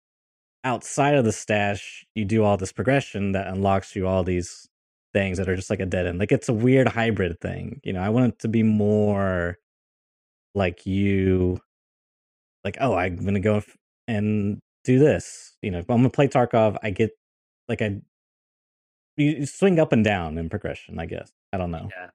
outside of the stash, you do all this progression that unlocks you all these things that are just like a dead end. Like it's a weird hybrid thing. You know, I want it to be more like you, like, oh, I'm to go and do this. You know, I'm to play Tarkov, I get like I, you swing up and down in progression, I guess. I don't know. Yeah.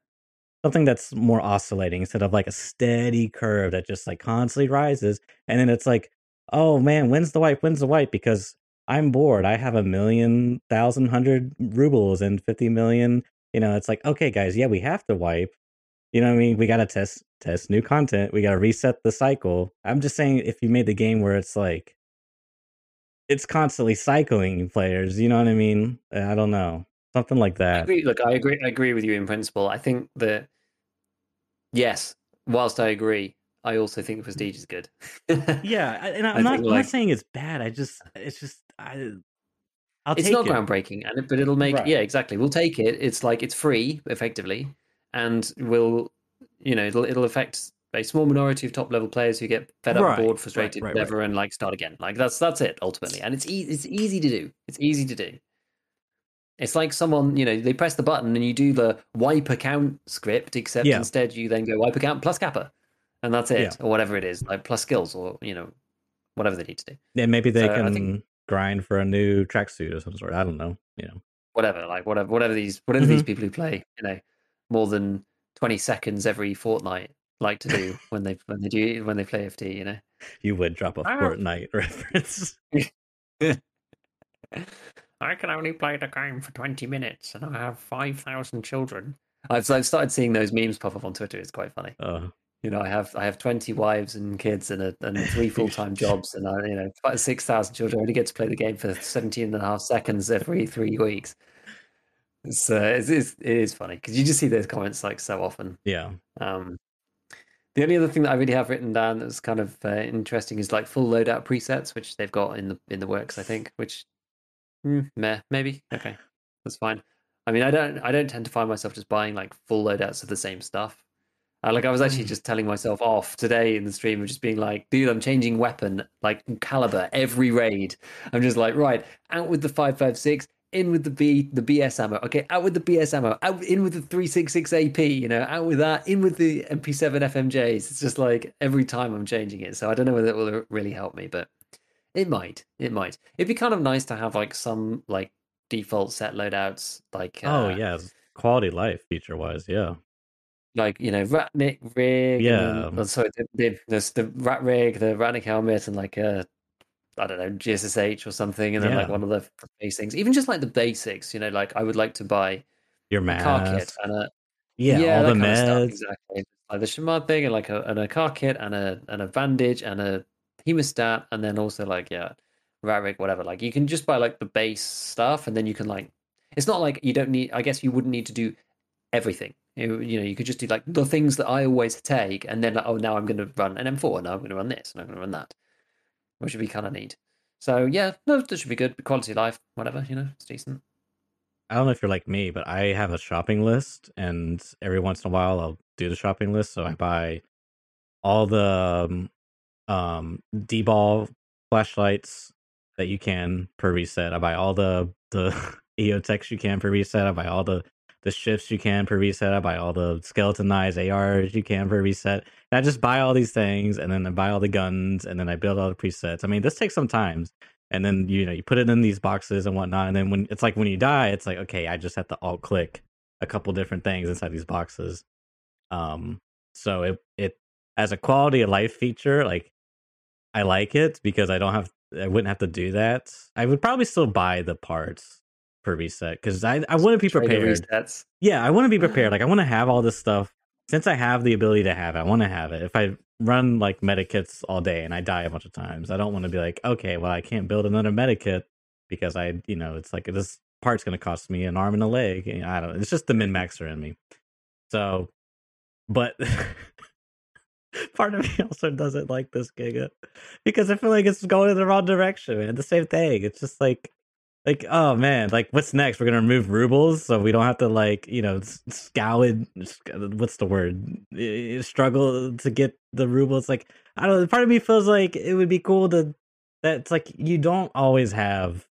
Something that's more oscillating instead of like a steady curve that just like constantly rises. And then it's like, oh man, when's the wipe? When's the wipe? Because I'm bored. I have a million, thousand, hundred rubles and 50 million. You know, it's like, okay, guys, yeah, we have to wipe. You know what I mean? We got to test, test new content. We got to reset the cycle. I'm just saying, if you made the game where it's like, it's constantly cycling players, you know what I mean? I don't know. Something like I that. agree. Look, I agree. I agree with you in principle. I think that yes, whilst I agree, I also think the prestige is good. Yeah, and I I'm not, like- not saying it's bad. I just, it's just, I, I'll it's take not it. groundbreaking, and it, but it'll make Right. yeah, exactly. We'll take it. It's like it's free effectively, and will you know it'll it'll affect a small minority of top level players who get fed up, Right, bored, frustrated, right, whatever, and like start again. Like that's that's it ultimately, and it's it's easy to do. It's easy to do. It's like someone, you know, they press the button and you do the wipe account script, except Yeah. instead you then go wipe account plus kappa, and that's it, Yeah. or whatever it is, like plus skills, or you know, whatever they need to do. Yeah, maybe they So, can think- grind for a new tracksuit or some sort. I don't know. You know. whatever, like whatever, whatever these, whatever these Mhm. people who play, you know, more than twenty seconds every fortnight like to do when they when they do when they play FT, you know. You would drop a Ah. Fortnite reference. I can only play the game for twenty minutes, and I have five thousand children. I've I've started seeing those memes pop up on Twitter. It's quite funny. Uh, You know, I have I have twenty wives and kids and a, and three full time jobs, and I you know about six thousand children. I only get to play the game for 17 and a half seconds every three weeks. It's, uh, it's, it's it is funny because you just see those comments like so often. Yeah. Um, the only other thing that I really have written down that's kind of uh, interesting is like full loadout presets, which they've got in the in the works, I think. Which, mm, meh, maybe okay, that's fine. I mean, I don't I don't tend to find myself just buying like full loadouts of the same stuff. Uh, like I was actually Mm. just telling myself off today in the stream of just being like, dude, I'm changing weapon like caliber every raid. I'm just like, right, out with the five five six, in with the B the BS ammo. Okay, out with the BS ammo, out in with the three six six AP. You know, out with that, in with the MP7 FMJs. It's just like every time I'm changing it. So I don't know whether it will really help me, but it might. It might. It'd be kind of nice to have like some like default set loadouts, like oh uh, yeah, quality life feature wise, yeah. like you know Ratnik rig, Yeah. and oh, sorry, the, the there's the Rat rig, the Ratnik helmet, and like a I don't know GSSH or something, and then like one of the base things, even just like the basics, you know, like I would like to buy Your a car kit and a Yeah, all the kind of stuff, meds. exactly, like the Shamad thing, and like a and a car kit and a and a bandage and a hemostat, and then also like yeah, Rat rig, whatever. Like you can just buy like the base stuff, and then you can like it's not like you don't need. I guess you wouldn't need to do everything. You, you know, you could just do like the things that I always take, and then like, oh, now I'm going to run an M4, now I'm going to run this, and I'm going to run that, which would be kind of neat. So yeah, no, that should be good. Quality life, whatever, you know, it's decent. I don't know if you're like me, but I have a shopping list, and every once in a while I'll do the shopping list. So I buy all the um, um DBAL flashlights that you can per reset. I buy all the the EOTechs you can per reset. I buy all the the shifts you can per reset. I buy all the skeletonized ARs you can per reset. And I just buy all these things, and then I buy all the guns, and then I build all the presets. I mean, this takes some time and then you know you put it in these boxes and whatnot and then when it's like when you die it's like okay i just have to alt click a couple different things inside these boxes um so it it as a quality of life feature like i like it because i don't have i wouldn't have to do that i would probably still buy the parts per reset because i i want to be prepared yeah, I want to be prepared. Like I want to have all this stuff. Since I have the ability to have it, I want to have it. If I run like medikits all day and I die a bunch of times, I don't want to be like, okay, well, I can't build another medikit because I, you know, it's like this part's going to cost me an arm and a leg. And I don't know. It's just the min maxer in me. So, but part of me also doesn't like this Giga because I feel like it's going in the wrong direction, man. The same thing. It's just like, like, oh man, like what's next? We're gonna remove rubles so we don't have to like, you know, s- scoured. Uh, what's the word? Struggle to get the rubles. Like, I don't. know, Part of me feels like it would be cool to. That's like you don't always have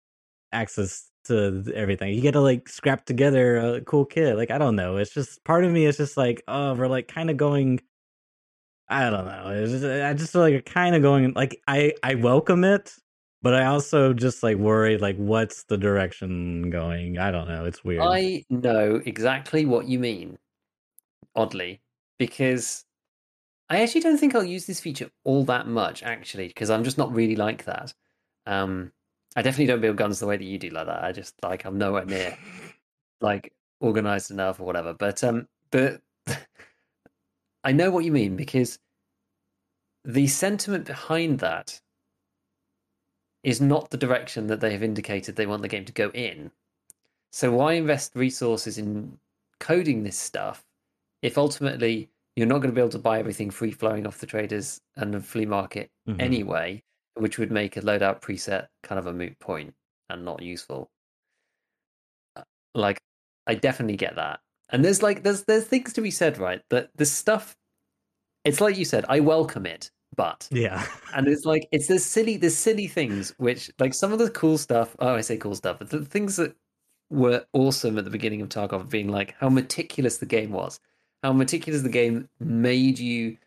access to everything. You got to like scrap together a cool kit. Like I don't know. It's just part of me is just like, oh, we're like kind of going. I don't know. Just, I just feel like you're kind of going like I I welcome it, but I also just like worried like what's the direction going. I don't know. It's weird. I know exactly what you mean, oddly, because I actually don't think I'll use this feature all that much, actually, because I'm just not really like that. Um, I definitely don't build guns the way that you do like that. I just like I'm nowhere near like organized enough or whatever. But um, but I know what you mean because the sentiment behind that is not the direction that they have indicated they want the game to go in. So why invest resources in coding this stuff if ultimately you're not going to be able to buy everything free flowing off the traders and the flea market Mhm. anyway, which would make a loadout preset kind of a moot point and not useful. Uh, Like, I definitely get that. And there's like there's there's things to be said, right? That this stuff it's like you said, I welcome it, but Yeah. and it's like it's this silly there's silly things which like some of the cool stuff oh i say cool stuff but the things that were awesome at the beginning of tarkov being like how meticulous the game was how meticulous the game made you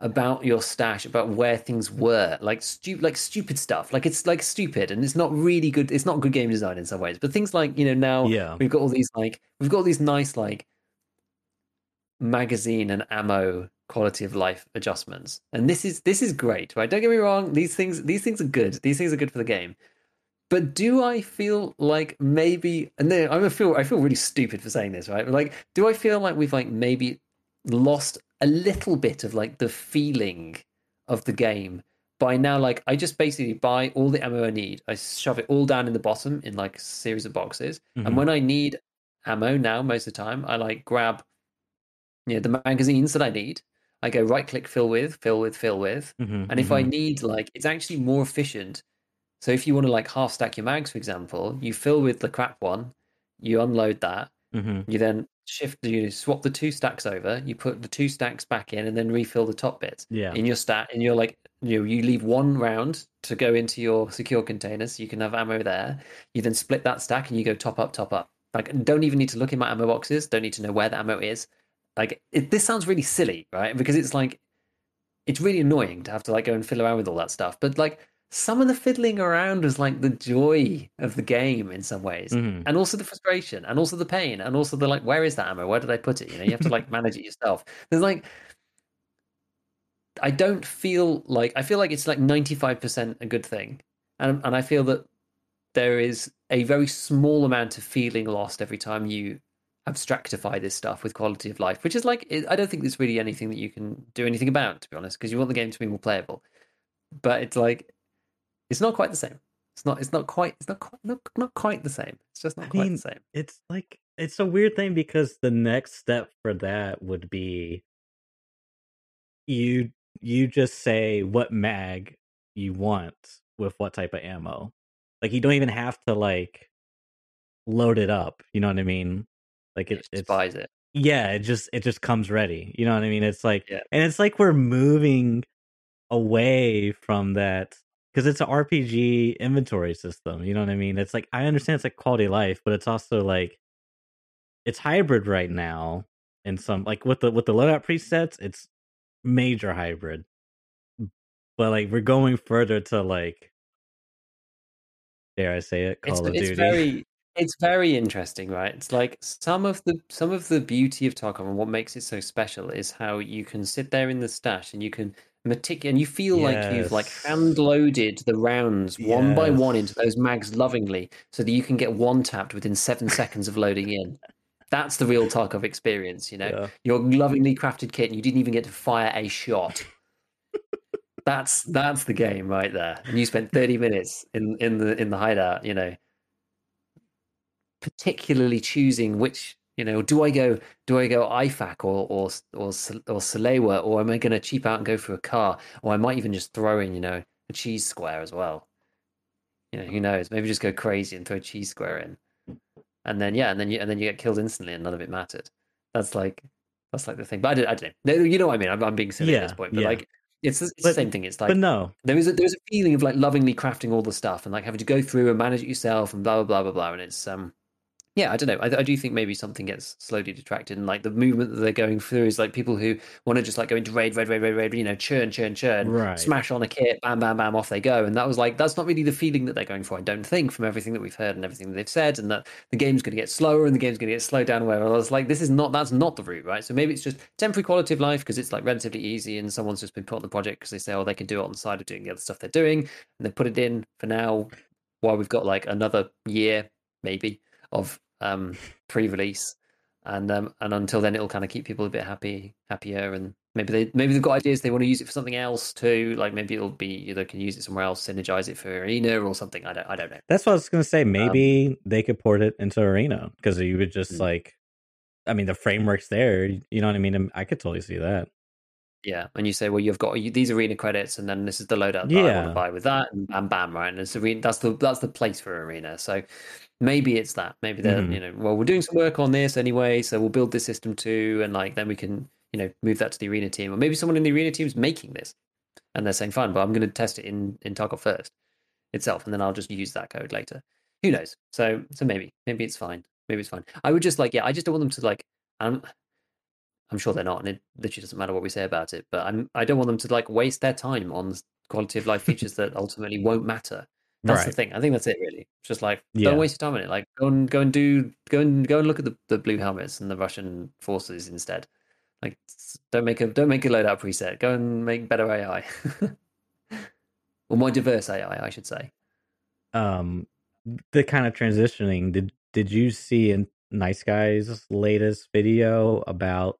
about your stash about where things were like stu- like stupid stuff. Like it's like stupid and it's not really good it's not good game design in some ways but things like you know now Yeah. we've got all these like we've got all these nice like magazine and ammo quality of life adjustments and this is this is great right? Don't get me wrong these things these things are good these things are good for the game but do i feel like maybe and then i'm a feel i feel really stupid for saying this right? But, like do i feel like we've like maybe lost a little bit of like the feeling of the game by now like i just basically buy all the ammo i need i shove it all down in the bottom in like a series of boxes Mhm. and when i need ammo now most of the time. I like grab you know the magazines that I need. I go right click fill with, fill with, fill with. Mhm, And if I mhm. need like it's actually more efficient. So if you want to like half stack your mags, for example, you fill with the crap one, you unload that, Mhm. you then shift you swap the two stacks over, you put the two stacks back in and then refill the top bits. Yeah. In your stat and you're like you know, you leave one round to go into your secure container so you can have ammo there. You then split that stack and you go top up, top up. Like don't even need to look in my ammo boxes, don't need to know where the ammo is. Like it, this sounds really silly, right? Because it's like it's really annoying to have to like go and fiddle around with all that stuff. But like some of the fiddling around was like the joy of the game in some ways, Mhm. and also the frustration, and also the pain, and also the like, where is that ammo? Where did I put it? You know, you have to like manage it yourself. There's like, I don't feel like I feel like it's like ninety five percent a good thing, and and I feel that there is a very small amount of feeling lost every time you abstractify this stuff with quality of life, which is like I don't think there's really anything that you can do anything about, to be honest, because you want the game to be more playable. But it's like it's not quite the same. It's not. It's not quite. It's not quite. Not, not quite the same. It's just not I quite mean, the same. it's like it's a weird thing because the next step for that would be you you just say what mag you want with what type of ammo. Like you don't even have to like load it up. You know what I mean? Like It it, buys it. yeah, it just it just comes ready. You know what I mean? It's like Yeah. and it's like we're moving away from that because it's an RPG inventory system. You know what I mean? It's like I understand it's like quality of life, but it's also like it's hybrid right now in some like with the with the loadout presets, it's major hybrid. But like we're going further to like dare I say it, It's Call of it's Duty. very it's very interesting, right? It's like some of the some of the beauty of Tarkov and what makes it so special is how you can sit there in the stash and you can metic and you feel like you've like hand loaded the rounds one by one into those mags lovingly so that you can get one tapped within seven seconds of loading in. That's the real Tarkov experience, you know. Yeah. Your lovingly crafted kit and you didn't even get to fire a shot. that's that's the game right there. And you spent 30 minutes in in the in the hideout, you know, particularly choosing which you know do i go do i go IFAK or or or or Salewa, or am i going to cheap out and go for a car? Or i might even just throw in you know a cheese square as well. You know who knows? Maybe just go crazy and throw a cheese square in. And then yeah and then you and then you get killed instantly and none of it mattered. That's like that's like the thing. But i don't, I don't know. You know what i mean. I'm, I'm being silly at this point but yeah. like it's, the- it's But- the same thing. It's like but no. there is a there's a feeling of like lovingly crafting all the stuff and like having to go through and manage it yourself and blah blah blah blah blah and it's um yeah i don't know I, I do think maybe something gets slowly detracted and like the movement that they're going through is like people who want to just like go into raid raid raid raid raid you know churn churn churn Right. smash on a kit bam bam bam off they go and that was like that's not really the feeling that they're going for i don't think from everything that we've heard and everything that they've said and that the game's going to get slower and the game's going to get slowed down where i was like this is not that's not the route right so maybe it's just temporary quality of life because it's like relatively easy and someone's just been put on the project because they say oh they can do it on the side of doing the other stuff they're doing and they put it in for now while we've got like another year maybe of um pre-release and um and until then it'll kind of keep people a bit happy happier and maybe they maybe they've got ideas they want to use it for something else too like maybe it'll be they can use it somewhere else synergize it for arena or something i don't i don't know That's what I was gonna say. Maybe they could port it into Arena because you would just Mm. like, I mean, the framework's there. You know what I mean? I could totally see that. yeah and you say well you've got these arena credits and then this is the loadout that i want to buy with that and bam bam right and it's arena that's the that's the place for arena so maybe it's that. Maybe they're Mhm. you know well we're doing some work on this anyway so we'll build this system too and like then we can you know move that to the arena team. Or maybe someone in the arena team is making this and they're saying fine but i'm going to test it in in tarkov first itself and then i'll just use that code later. Who knows? So so maybe maybe it's fine maybe it's fine. I would just like yeah i just don't want them to like i'm i'm sure they're not and it literally doesn't matter what we say about it but i'm i don't want them to like waste their time on quality of life features that ultimately won't matter that's the thing i think that's it really it's just like Yeah. don't waste your time on it like go and go and do go and go and look at the, the blue helmets and the russian forces instead like don't make a don't make a loadout preset go and make better ai or more diverse ai i should say Um, the kind of transitioning. Did Did you see in NoiceGuy's latest video about?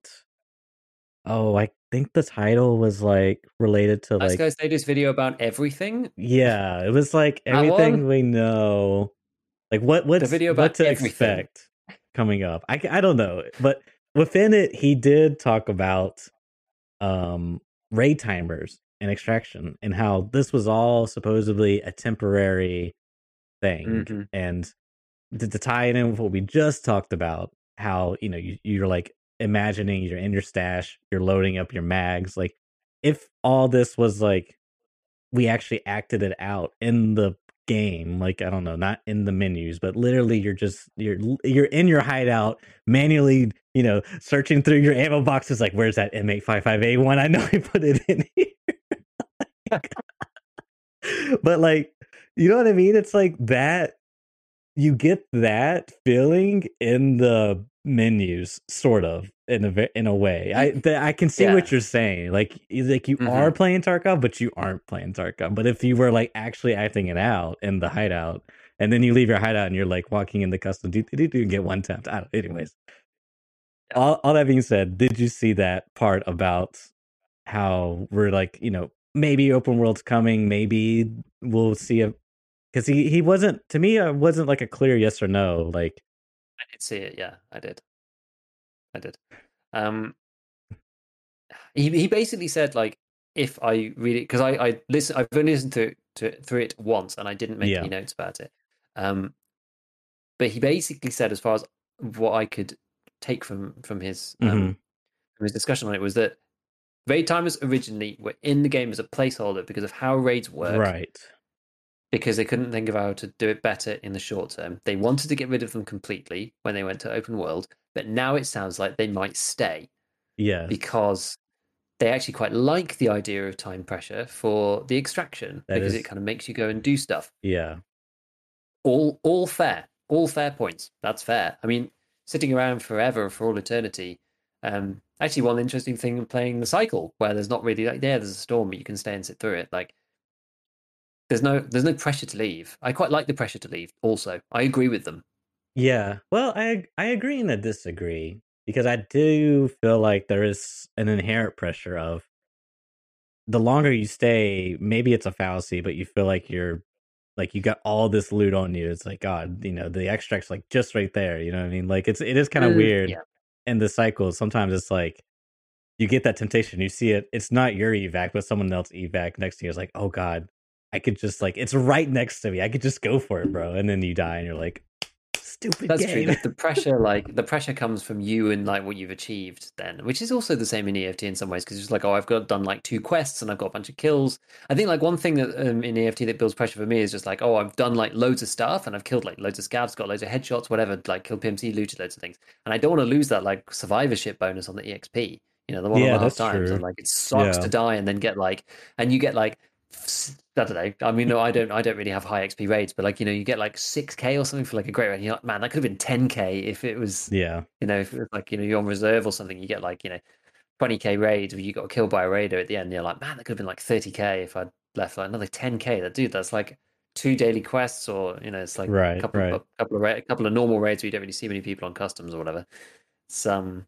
Oh, I think the title was like related to like guys made this video about everything yeah, it was like everything we know. Like what what's video what about to everything. expect? coming up. I I don't know, but within it, he did talk about um raid timers and extraction and how this was all supposedly a temporary thing Mm-hmm. and to, to tie it in with what we just talked about how you know you, you're like imagining you're in your stash you're loading up your mags like if all this was like we actually acted it out in the game like i don't know not in the menus but literally you're just you're you're in your hideout manually you know searching through your ammo boxes like where's that m855a1 i know i put it in here. But like you know what i mean? It's like that you get that feeling in the menus sort of in a in a way i th- i can see Yeah. what you're saying like you- like you Mhm. are playing tarkov but you aren't playing tarkov but if you were like actually acting it out in the hideout and then you leave your hideout and you're like walking in the custom do do do get one tapped I don't, anyways Yeah. all, all that being said did you see that part about how we're like you know maybe open world's coming maybe we'll see a because he he wasn't to me it wasn't like a clear yes or no like I did see it. Yeah, I did. I did. Um, he he basically said like if I read it because I I listen I've only listened to to through it once and I didn't make Yeah. any notes about it. Um, but he basically said as far as what I could take from from his um, Mhm. from his discussion on it was that raid timers originally were in the game as a placeholder because of how raids work right because they couldn't think of how to do it better in the short term. They wanted to get rid of them completely when they went to open world, but now it sounds like they might stay Yeah. because they actually quite like the idea of time pressure for the extraction That because is- it kind of makes you go and do stuff. yeah All all fair, all fair points. That's fair. I mean, sitting around forever for all eternity. Um, actually, one interesting thing of playing the cycle where there's not really like yeah, there's a storm, but you can stay and sit through it. Like there's no there's no pressure to leave. I quite like the pressure to leave. Also, I agree with them. yeah well i i agree and i disagree because i do feel like there is an inherent pressure of the longer you stay maybe it's a fallacy but you feel like you're like you got all this loot on you it's like god you know the extract's like just right there you know what i mean like it's it is kind of Mm, weird yeah. in the cycle sometimes it's like you get that temptation you see it it's not your evac but someone else evac next to you is like oh god i could just like it's right next to me i could just go for it bro and then you die and you're like stupid That's game true. The, pressure, like the pressure, comes from you and like what you've achieved. Then, which is also the same in EFT in some ways, because it's like, oh, I've got done like two quests and I've got a bunch of kills. I think like one thing that um, in EFT that builds pressure for me is just like, oh, I've done like loads of stuff and I've killed like loads of scavs, got loads of headshots, whatever, like killed PMC, looted loads of things, and I don't want to lose that like survivorship bonus on the EXP. You know, the one Yeah, and a half times, true. and like it sucks Yeah. to die and then get like, and you get like I don't know. I mean, no, I don't. I don't really have high XP raids, but like you know, you get like six k or something for like a great raid. You're like, man, that could have been ten k if it was, yeah you know, if it was like you know you're on reserve or something. You get like you know, twenty k raids where you got killed by a raider at the end. You're like, man, that could have been like thirty k if I'd left like another ten k. That dude, that's like two daily quests, or you know, it's like Right, a couple right. of a couple of ra- a couple of normal raids where you don't really see many people on customs or whatever. It's um,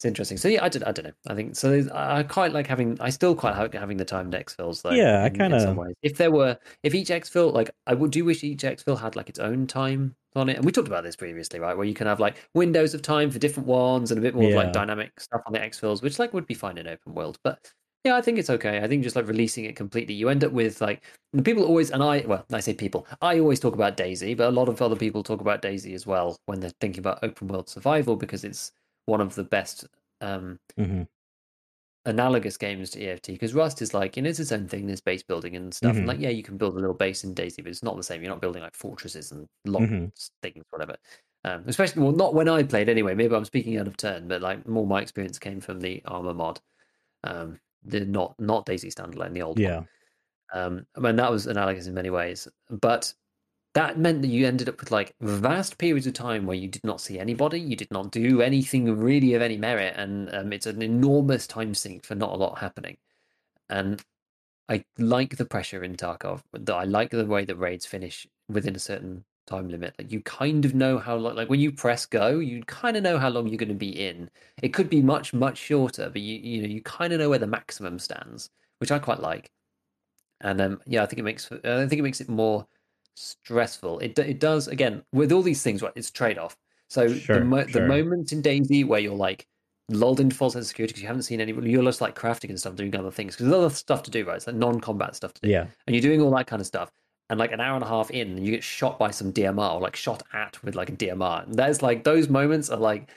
it's interesting. So yeah, I don't, I don't know. I think so. I quite like having. I still quite like having the time timed exfils though. Yeah, I in- in kinda- ways. If there were, if each exfil, like I would do wish each exfil had like its own time on it. And we talked about this previously, right? Where you can have like windows of time for different ones and a bit more of Yeah. like dynamic stuff on the exfils, which like would be fine in open world. But yeah, I think it's okay. I think just like releasing it completely, you end up with like people always and I well, I say people, I always talk about DayZ, but a lot of other people talk about DayZ as well when they're thinking about open world survival because it's one of the best um Mhm. analogous games to EFT because Rust is like, you know, it's its own thing, there's base building and stuff. And Mhm. like, yeah, you can build a little base in DayZ, but it's not the same. You're not building like fortresses and lock Mhm. things, whatever. Um, especially, well, not when I played anyway. Maybe I'm speaking out of turn, but like more my experience came from the Arma mod. Um, the not not DayZ standalone, the old one. yeah Um, I mean, that was analogous in many ways, but that meant that you ended up with like vast periods of time where you did not see anybody, you did not do anything really of any merit, and um, it's an enormous time sink for not a lot happening. And I like the pressure in Tarkov. I like the way that raids finish within a certain time limit. Like you kind of know how long. Like when you press go, you kind of know how long you're going to be in. It could be much much shorter, but you you know you kind of know where the maximum stands, which I quite like. And um, yeah, I think it makes I think it makes it more stressful. It it does again with all these things. Right, it's trade off. So Sure, the mo- sure. the moments in DayZ where you're like lulled into false sense of security because you haven't seen any, you're just like crafting and stuff, doing other things because there's other stuff to do, right? It's like non-combat stuff to do, Yeah. and you're doing all that kind of stuff. And like an hour and a half in, and you get shot by some DMR or like shot at with like a DMR. And there's like those moments are like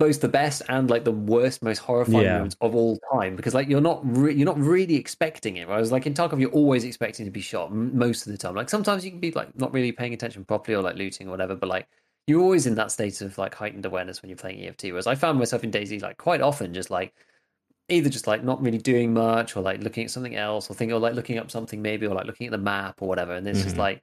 both the best and like the worst, most horrifying Yeah. moments of all time because like you're not re- you're not really expecting it. Whereas like in Tarkov, you're always expecting to be shot m- most of the time. Like sometimes you can be like not really paying attention properly or like looting or whatever, but like you're always in that state of like heightened awareness when you're playing EFT. Whereas I found myself in DayZ like quite often just like either just like not really doing much or like looking at something else or thinking or like looking up something maybe or like looking at the map or whatever. And it's just Mhm. like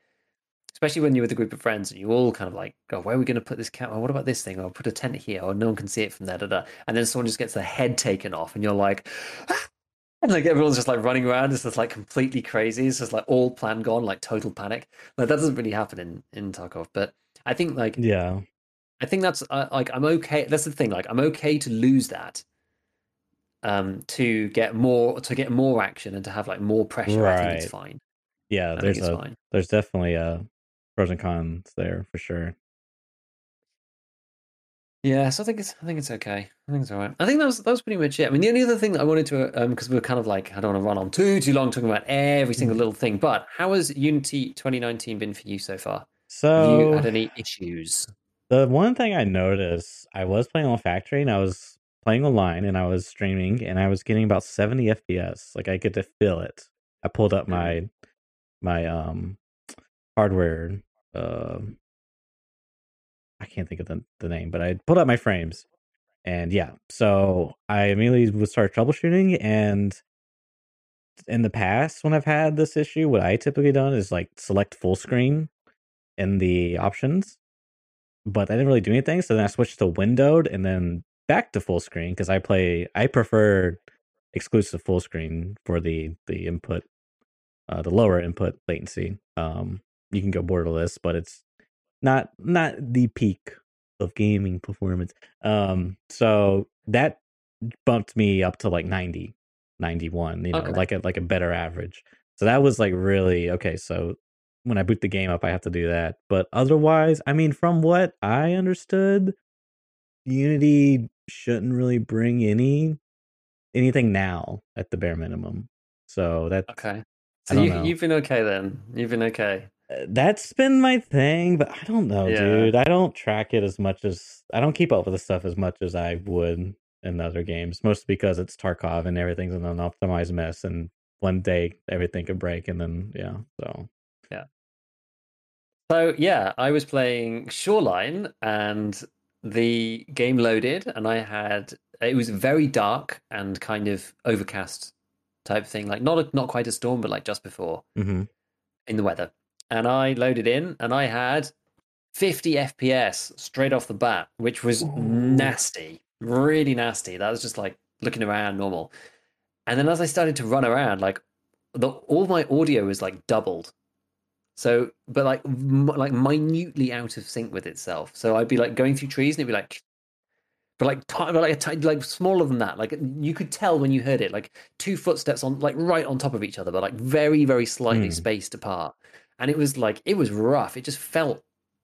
especially when you're with a group of friends and you all kind of like go, where are we going to put this camera? What about this thing? Or put a tent here, or no one can see it from there. Da, da. And then someone just gets their head taken off, and you're like, and like everyone's just like running around. It's just like completely crazy. It's just like all plan gone, like total panic. Like that doesn't really happen in in Tarkov, but I think like Yeah. I think that's uh, like I'm okay. That's the thing. Like I'm okay to lose that, um, to get more to get more action and to have like more pressure. I think it's fine. Yeah. I There's a fine. there's definitely uh pros and cons there for sure. Yeah, so I think it's I think it's okay. I think it's all right. I think that was that was pretty much it. I mean, the only other thing that I wanted to um because we are kind of like I don't want to run on too too long talking about every single Mm. little thing, but how has Unity 2019 been for you so far? Have you So had any issues? the one thing I noticed, I was playing on Factory and I was playing online and I was streaming and I was getting about 70 FPS. Like I could feel it. I pulled up my my um hardware um I can't think of the, the name, but I pulled out my frames. And yeah, so I immediately would start troubleshooting and in the past when I've had this issue, what I typically done is like select full screen in the options but I didn't really do anything. So then I switched to windowed and then back to full screen because I play. I prefer exclusive full screen for the the input, uh, the lower input latency. Um, you can go borderless, but it's not not the peak of gaming performance. Um, so that bumped me up to like 90, 91, You know, Okay. like a like a better average. So that was like really okay. So when I boot the game up, I have to do that. But otherwise, I mean, from what I understood, Unity shouldn't really bring any anything now at the bare minimum. So that Okay, so you you've been okay then. You've been okay. That's been my thing, but I don't know, Yeah. dude. I don't track it as much as I don't keep up with the stuff as much as I would in other games. Mostly because it's Tarkov and everything's an unoptimized mess, and one day everything could break, and then yeah. So yeah. So yeah, I was playing Shoreline and the game loaded and I had it was very dark and kind of overcast type thing, like not a, not quite a storm, but like just before hmm in the weather. And I loaded in and I had 50 FPS straight off the bat, which was Ooh. nasty, really nasty. That was just like looking around normal. And then as I started to run around, like the all my audio was like doubled. So, but like m- like minutely out of sync with itself. So I'd be like going through trees and it'd be like, but like but like a tiny, like smaller than that. Like you could tell when you heard it, like two footsteps on like right on top of each other, but like very very slightly Hmm. spaced apart. And it was like it was rough. It just felt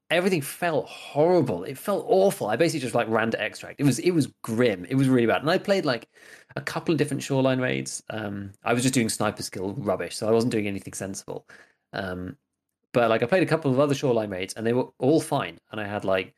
everything felt horrible. It felt awful. I basically just like ran to extract. It was it was grim. It was really bad. And I played like a couple of different shoreline raids. Um, I was just doing sniper skill rubbish, so I wasn't doing anything sensible. Um, but like I played a couple of other shoreline raids, and they were all fine. And I had like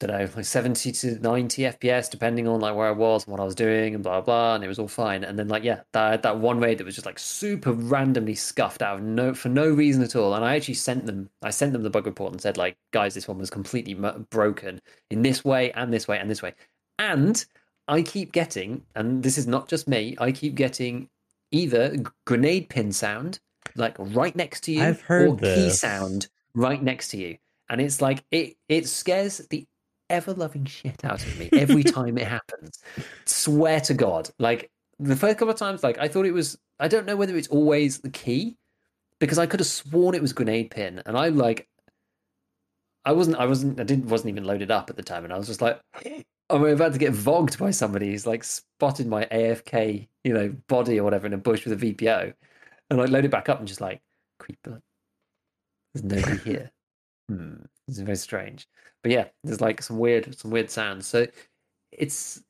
don't know, like seventy to ninety FPS, depending on like where I was and what I was doing, and blah blah. And it was all fine. And then like yeah, that that one raid that was just like super randomly scuffed out of no for no reason at all. And I actually sent them, I sent them the bug report and said like, guys, this one was completely m- broken in this way and this way and this way. And I keep getting, and this is not just me, I keep getting either grenade pin sound like right next to you, I've heard or key sound right next to you, and it's like it it scares the ever loving shit out of me every time it happens. Swear to God, like the first couple of times, like I thought it was. I don't know whether it's always the key because I could have sworn it was grenade pin, and I like. I wasn't. I wasn't. I didn't. Wasn't even loaded up at the time, and I was just like, I'm about to get vogged by somebody who's like spotted my AFK, you know, body or whatever in a bush with a VPO, and I load it back up and just like, creeper. There's nobody here. Hmm, it's very strange. But yeah, there's like some weird, some weird sounds. So it's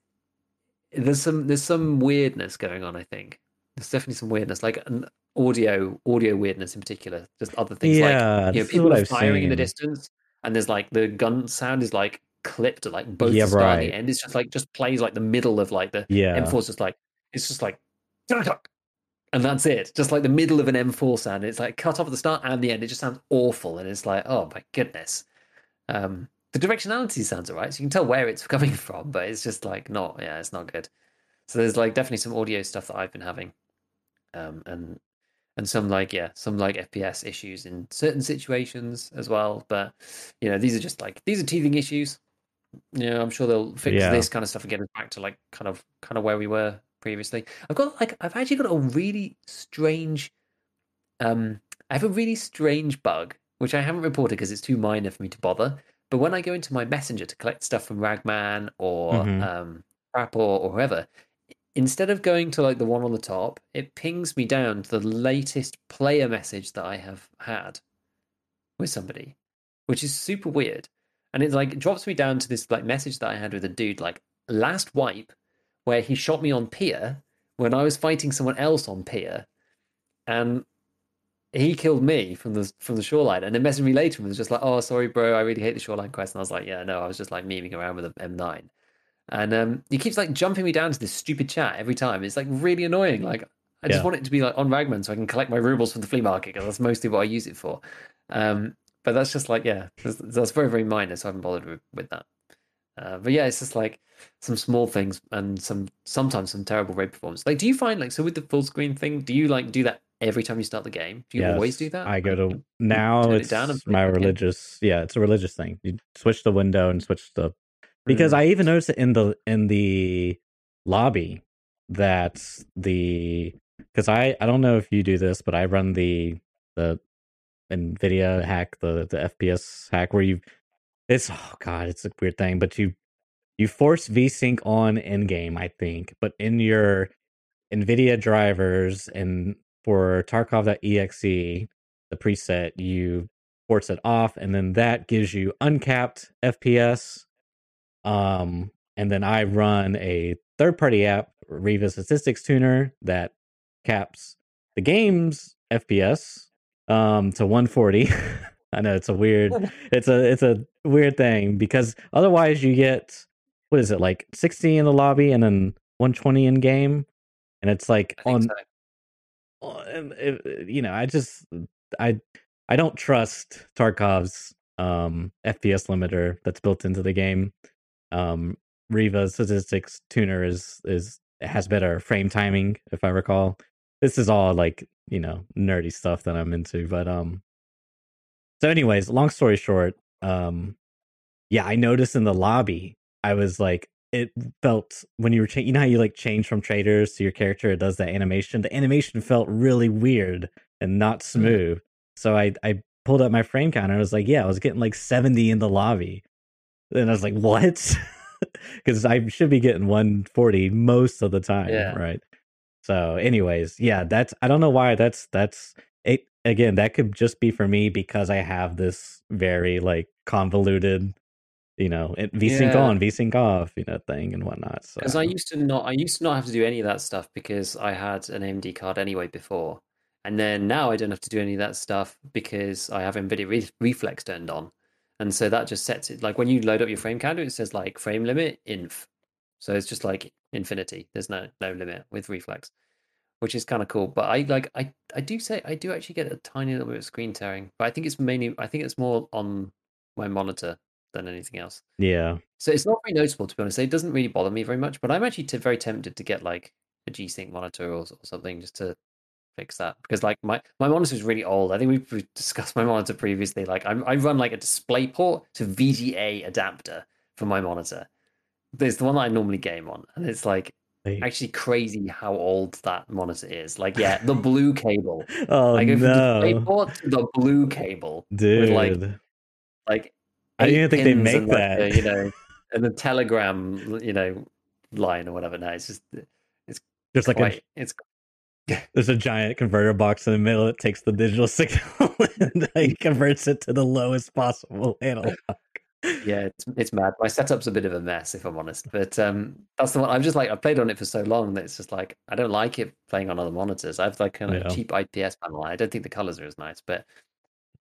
there's some there's some weirdness going on. I think there's definitely some weirdness, like an audio audio weirdness in particular. Just other things Yeah, like you know, people firing in the distance, and there's like the gun sound is like clipped at like both Yeah, the start and right. the end. It's just like just plays like the middle of like the Yeah. M4's just like it's just like and that's it. Just like the middle of an M4 sound. It's like cut off at the start and the end. It just sounds awful, and it's like, oh my goodness. Um, the directionality sounds alright, so you can tell where it's coming from, but it's just like not, yeah, it's not good. So there's like definitely some audio stuff that I've been having, um, and and some like yeah, some like FPS issues in certain situations as well. But you know, these are just like these are teething issues. You know, I'm sure they'll fix Yeah. this kind of stuff and get us back to like kind of kind of where we were previously. I've got like I've actually got a really strange um I have a really strange bug which I haven't reported because it's too minor for me to bother. But when I go into my messenger to collect stuff from Ragman or Mhm. um Crap or, or whoever, instead of going to like the one on the top, it pings me down to the latest player message that I have had with somebody, which is super weird. And it like drops me down to this like message that I had with a dude like last wipe, where he shot me on pier when I was fighting someone else on pier, and he killed me from the from the shoreline. And then messaged me later and was just like, "Oh, sorry, bro, I really hate the shoreline quest." And I was like, "Yeah, no, I was just like memeing around with an M9." And um, he keeps like jumping me down to this stupid chat every time. It's like really annoying. Like I just Yeah. want it to be like on Ragman so I can collect my rubles from the flea market because that's mostly what I use it for. Um, but that's just like yeah, that's, that's very very minor, so I haven't bothered with, with that. Uh, but yeah, it's just like some small things and some sometimes some terrible raid performance. Like, do you find like so with the full screen thing? Do you like do that every time you start the game? Do you always do that? I go to now. turn it It's down and my religious. Yeah, it's a religious thing. You switch the window and switch the because Mm. I even noticed it in the in the lobby that the because I I don't know if you do this, but I run the the Nvidia hack the the FPS hack where you it's oh god it's a weird thing, but you you force VSync on in game I think, but in your Nvidia drivers and for Tarkov.exe the preset you force it off and then that gives you uncapped FPS um, and then I run a third party app, Riva Statistics Tuner, that caps the game's FPS um, to 140. I know it's a weird, it's a it's a weird thing because otherwise you get what is it like 60 in the lobby and then 120 in game, and it's like on so. and it- you know, I just I I don't trust Tarkov's um FPS limiter that's built into the game. Um Riva statistics tuner is is has better frame timing, if I recall. This is all like, you know, nerdy stuff that I'm into. But um so anyways, long story short, um yeah, I noticed in the lobby, I was like it felt when you were cha- you know how you like change from traders to your character, it does that animation. The animation felt really weird and not smooth. So I I pulled up my frame counter and I was like, yeah, I was getting like 70 in the lobby. And I was like, what? Because I should be getting 140 most of the time, Yeah. right? So, anyways, yeah, that's I don't know why that's that's it again, that could just be for me because I have this very like convoluted, you know, VSync Yeah. on, VSync off, you know, thing and whatnot. So Because I used to not, I used to not have to do any of that stuff because I had an AMD card anyway before, and then now I don't have to do any of that stuff because I have NVIDIA Re- Reflex turned on, and so that just sets it like when you load up your frame counter, it says like frame limit inf, so it's just like infinity. There's no no limit with Reflex, which is kind of cool. But I like I I do say I do actually get a tiny little bit of screen tearing, but I think it's mainly I think it's more on my monitor than anything else. yeah. So it's not very noticeable, to be honest. It doesn't really bother me very much, but I'm actually t- very tempted to get like a G-Sync monitor or, or something just to fix that because like my my monitor is really old. I think we've, we've discussed my monitor previously. Like I'm, I run like a DisplayPort to VGA adapter for my monitor. There's the one that I normally game on, and it's like Like, actually crazy how old that monitor is. Like yeah, the blue cable. oh I go no, DisplayPort to the blue cable dude. like, like I didn't even think they make and, like, that. a, you know, and the telegram, you know, line or whatever. No, it's just There's like quite, a it's there's a giant converter box in the middle that takes the digital signal and like, converts it to the lowest possible analog. Yeah, it's it's mad. My setup's a bit of a mess, if I'm honest. But um, that's the one. I'm just like I've played on it for so long that it's just like I don't like it playing on other monitors. I have like kind of Yeah. cheap IPS panel. I don't think the colors are as nice, but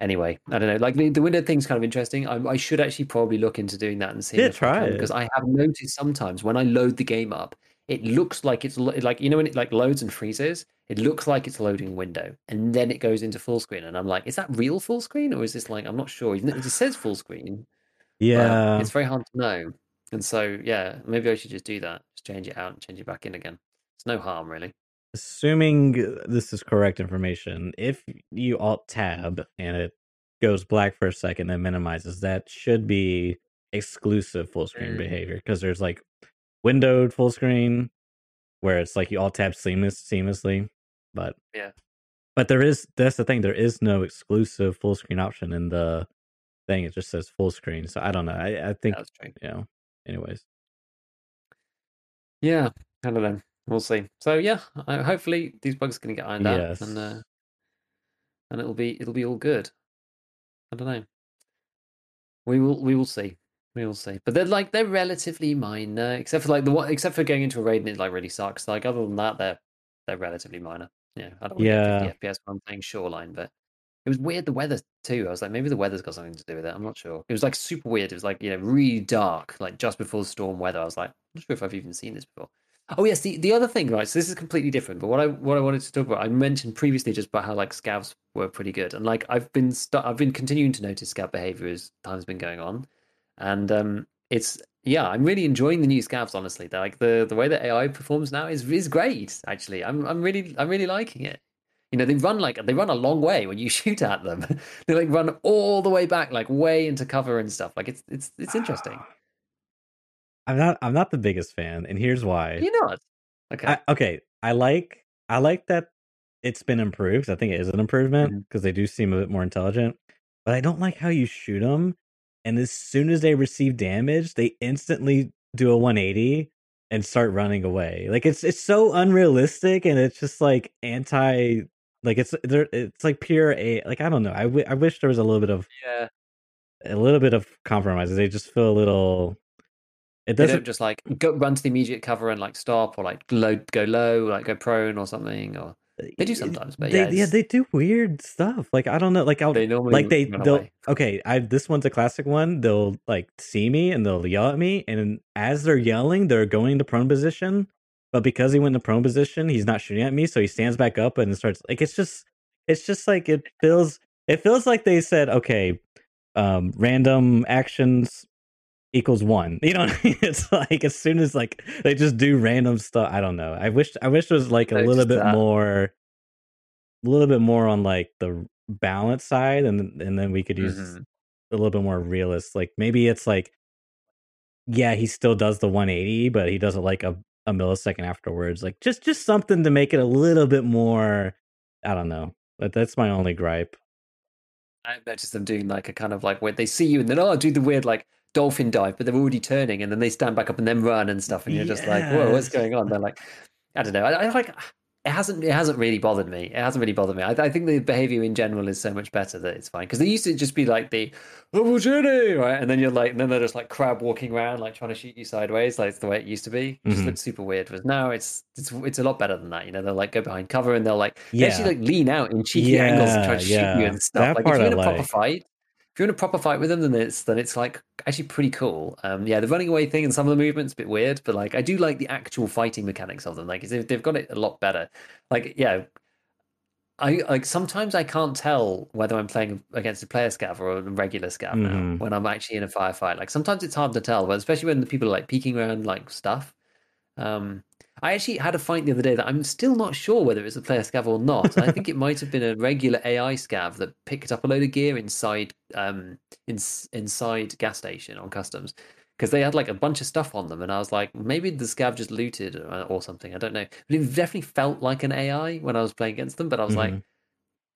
anyway, I don't know. Like the, the window thing's kind of interesting. I, I should actually probably look into doing that and see. Yeah, try it. because I have noticed sometimes when I load the game up, it looks like it's lo- like you know when it like loads and freezes. It looks like it's loading window, and then it goes into full screen, and I'm like, is that real full screen or is this like I'm not sure. It says full screen, but Yeah. it's very hard to know. And so, yeah, maybe I should just do that. Just change it out and change it back in again. It's no harm, really. Assuming this is correct information, if you alt tab and it goes black for a second, and minimizes, that should be exclusive full screen Mm. behavior because there's like windowed full screen where it's like you alt tab seamless seamlessly, but Yeah. but there is that's the thing there is no exclusive full screen option in the thing. It just says full screen, so I don't know. I I think true. you know. Anyways, Yeah, I don't know. We'll see. So yeah, I, hopefully these bugs are going to get ironed out, and uh, and it'll be it'll be all good. I don't know. We will we will see. We will see. But they're like they're relatively minor, except for like the one except for going into a raid and it like really sucks. Like other than that, they're they're relatively minor. Yeah, I don't want to yeah. 50 FPS I'm playing Shoreline, but it was weird the weather too. I was like, maybe the weather's got something to do with it. I'm not sure. It was like super weird. It was like you know really dark, like just before the storm weather. I was like, I'm not sure if I've even seen this before. Oh yes, the, the other thing, right? So this is completely different. But what I what I wanted to talk about, I mentioned previously just about how like scavs were pretty good, and like I've been I've been continuing to notice scav behavior as time's been going on, and um, it's yeah, I'm really enjoying the new scavs. Honestly, They're, like the the way that AI performs now is is great. Actually, I'm I'm really I'm really liking it. You know, they run like they run a long way when you shoot at them. they like run all the way back, like way into cover and stuff. Like it's it's it's interesting. Ah. I'm not I'm not the biggest fan, and here's why. You're not okay. I, okay, I like I like that it's been improved. I think it is an improvement mm-hmm. because they do seem a bit more intelligent. But I don't like how you shoot them, and as soon as they receive damage, they instantly do a 180 and start running away. Like it's it's so unrealistic, and it's just like anti. Like it's there. It's like pure a. Like I don't know. I, w- I wish there was a little bit of yeah. a little bit of compromise. They just feel a little. It They doesn't. don't just like go run to the immediate cover and like stop or like low go low, like go prone or something. Or uh, they do sometimes, but they, yeah, yeah, they do weird stuff. Like I don't know, like I'll they normally like they they'll away. okay. I this one's a classic one. They'll like see me and they'll yell at me, and as they're yelling, they're going to prone position. But because he went in the prone position, he's not shooting at me, so he stands back up and starts like it's just it's just like it feels it feels like they said okay, um, random actions equals one. You know, what I mean? it's like as soon as like they just do random stuff. I don't know. I wish I wish there was like a little bit that. more, a little bit more on like the balance side, and and then we could use Mhm. a little bit more realist. Like maybe it's like, yeah, he still does the 180, but he does it like a a millisecond afterwards. Like just just something to make it a little bit more. I don't know. But that's my only gripe. I've noticed them doing like a kind of like where they see you and then oh do the weird like dolphin dive, but they're already turning and then they stand back up and then run and stuff, and you're just like, whoa, what's going on? They're like, I don't know. I, I like it hasn't it hasn't really bothered me. It hasn't really bothered me. I, I think the behavior in general is so much better that it's fine because they used to just be like the oh opportunity, right? And then you're like, and then they're just like crab walking around, like trying to shoot you sideways, like it's the way it used to be. It just Mhm. looked super weird. But now it's it's it's a lot better than that. You know, they'll like go behind cover and they'll like they actually like lean out in cheeky angles and try to Yeah, shoot you and stuff. That like if part you're in a proper fight, if you're in a proper fight with them, then it's then it's like actually pretty cool. Um, yeah, the running away thing and some of the movements a bit weird, but like I do like the actual fighting mechanics of them. Like they've, they've got it a lot better. Like yeah, I like sometimes I can't tell whether I'm playing against a player scav or a regular scav now Mhm. when I'm actually in a firefight. Like sometimes it's hard to tell, but especially when the people are like peeking around like stuff. Um, I actually had a fight the other day that I'm still not sure whether it's a player scav or not. I think it might have been a regular AI scav that picked up a load of gear inside um in, inside gas station on customs because they had like a bunch of stuff on them, and I was like, maybe the scav just looted or, or something. I don't know, but it definitely felt like an AI when I was playing against them. But I was like, Mhm. it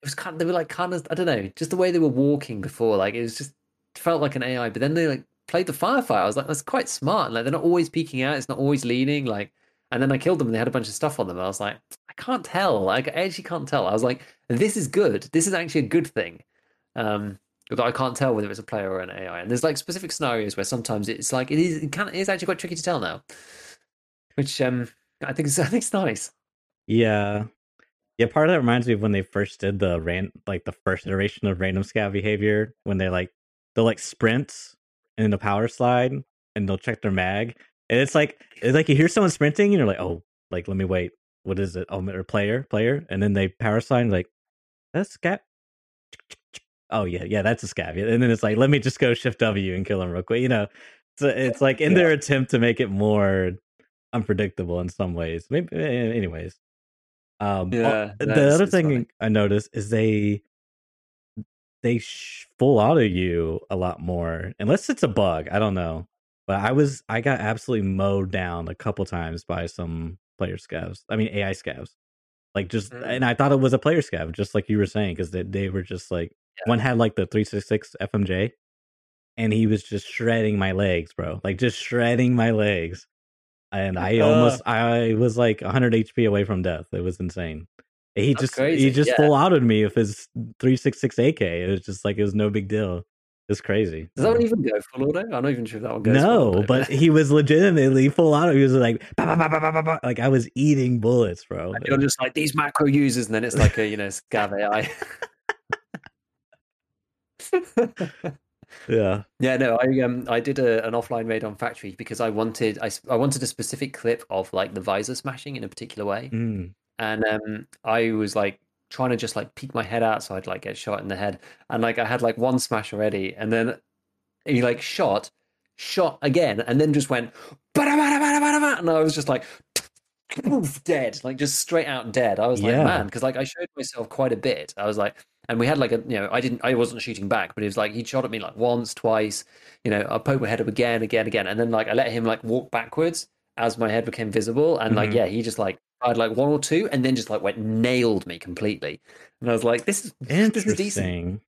was kind. Of, they were like kind of I don't know, just the way they were walking before, like it was just felt like an AI. But then they like played the firefight. I was like, that's quite smart. Like they're not always peeking out. It's not always leaning. Like And then I killed them and they had a bunch of stuff on them. I was like, I can't tell. Like, I actually can't tell. I was like, this is good. This is actually a good thing. Um, but I can't tell whether it's a player or an AI. And there's like specific scenarios where sometimes it's like it is it can it is actually quite tricky to tell now. Which um I think is I think it's nice. Yeah. Yeah, part of that reminds me of when they first did the ran like the first iteration of random scav behavior when they like they'll like sprint in the power slide and they'll check their mag. And it's like it's like you hear someone sprinting and you're like, oh, like let me wait. What is it? Oh, or player, player, and then they power sign like that's scav. Oh yeah, yeah, that's a scav. And then it's like, let me just go shift W and kill him real quick. You know, so it's like in Yeah. their attempt to make it more unpredictable in some ways. Maybe, anyways. Um, Yeah, no, the other thing funny. I noticed is they they sh- full auto you a lot more, unless it's a bug. I don't know, but I was I got absolutely mowed down a couple times by some player scavs. I mean AI scavs, like just Mm. and I thought it was a player scav, just like you were saying, because they they were just like Yeah. one had like the three six six FMJ, and he was just shredding my legs, bro, like just shredding my legs. And I Uh. almost I was like 100 HP away from death. It was insane. He just crazy, he just yeah. full outed me with his 366 AK. It was just like it was no big deal. It's crazy. Does that one even go full auto? I'm not even sure if that one goes. full no, but he was legitimately full auto. He was like, "Bah, bah, bah, bah, bah, bah, bah," like I was eating bullets, bro. you're just like these macro users, and then it's like a you know scav AI. yeah. Yeah, no, I um I did a, an offline raid on factory because I wanted I I wanted a specific clip of like the visor smashing in a particular way, Mm. and um I was like trying to just like peek my head out so I'd like get shot in the head, and like I had like one smash already, and then he like shot, shot again, and then just went and I was just like. Dead, like just straight out dead. I was like, Yeah. man, because like I showed myself quite a bit. I was like, and we had like a, you know, I didn't, I wasn't shooting back, but it was like he shot at me like once, twice, you know, I poked my head up again, again, again, and then like I let him like walk backwards as my head became visible, and like Mhm. yeah, he just like fired like one or two, and then just like went nailed me completely, and I was like, this is this is decent. Interesting.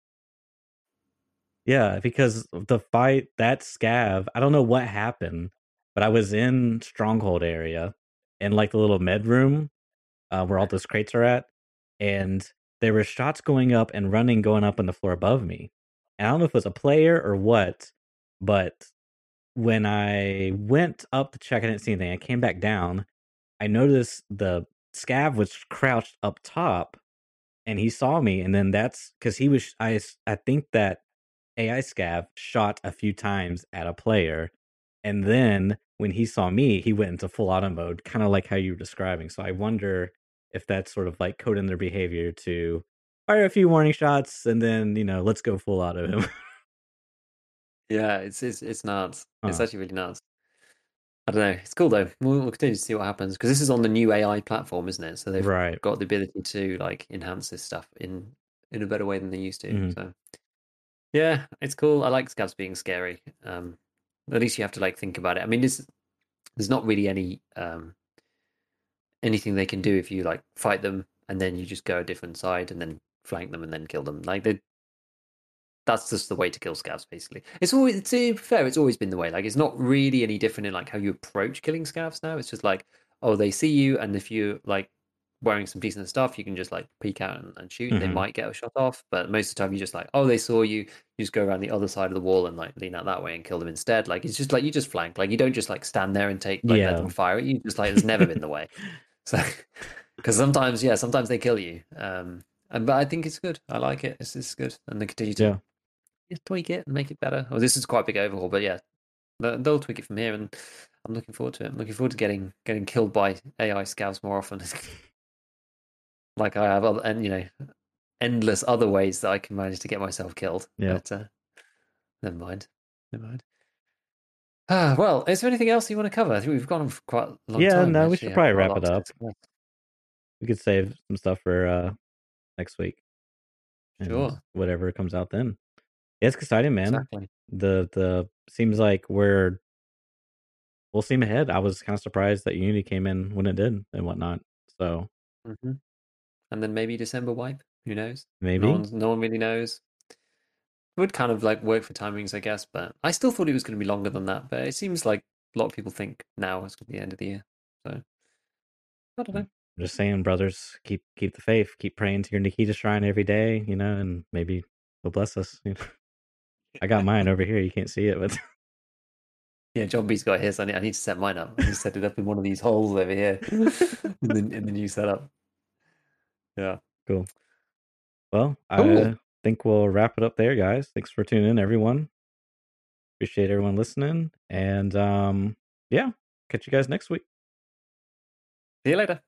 Yeah, because the fight that scav, I don't know what happened, but I was in stronghold area in like the little med room uh, where all those crates are at, and there were shots going up and running going up on the floor above me. And I don't know if it was a player or what, but when I went up to check, I didn't see anything. I came back down. I noticed the scav was crouched up top, and he saw me. And then that's because he was. I, I think that AI scav shot a few times at a player, and then when he saw me, he went into full auto mode, kind of like how you were describing. So I wonder if that's sort of like coding their behavior to fire a few warning shots and then you know let's go full auto him. Yeah, it's it's it's nuts. It's actually really nuts. I don't know. It's cool though. We'll, we'll continue to see what happens because this is on the new AI platform, isn't it? So they've right. got the ability to like enhance this stuff in in a better way than they used to. Mhm. So yeah, it's cool. I like scavs being scary. Um, at least you have to like think about it. I mean, this there's not really any um anything they can do if you like fight them and then you just go a different side and then flank them and then kill them. Like they that's just the way to kill scavs basically. It's always to be fair it's always been the way. Like it's not really any different in like how you approach killing scavs now. It's just like oh they see you and if you like wearing some decent stuff you can just like peek out and, and shoot they Mhm. might get a shot off. But most of the time you just like oh they saw you you just go around the other side of the wall and like lean out that way and kill them instead. Like it's just like you just flank. Like you don't just like stand there and take like Yeah. let them fire at you. Just like it's never been the way. So because sometimes yeah sometimes they kill you um and but i think it's good. I like it. It's, it's good. And they continue to Yeah. Yeah, tweak it and make it better. Well, this is quite a big overhaul, but yeah, they- they'll tweak it from here, and I'm looking forward to it. I'm looking forward to getting getting killed by AI scouts more often, like I have, other, and you know, endless other ways that I can manage to get myself killed. Yeah. But uh, never mind, never mind. Ah, well, is there anything else you want to cover? I think we've gone on for quite a long Yeah, time. no, we should probably wrap it up. We could save some stuff for uh next week. Sure. Whatever comes out then. It's exciting, man. Exactly. The the seems like we're full steam ahead. I was kind of surprised that Unity came in when it did and whatnot. So hmm And then maybe December wipe. Who knows? maybe No one, no one really knows. Would kind of like work for timings, I guess, but I still thought it was going to be longer than that. But it seems like a lot of people think now is going to be the end of the year. So I don't know. I'm just saying, brothers, keep keep the faith. Keep praying to your Nikita shrine every day, you know, and maybe he'll bless us. You know? I got mine over here. You can't see it, but Yeah, John B's got his. I need, I need to set mine up. I need to set it up in one of these holes over here in the in the new setup. Yeah. cool. Well, Cool. I think we'll wrap it up there, guys. Thanks for tuning in, everyone. Appreciate everyone listening, and um, yeah, catch you guys next week. See you later.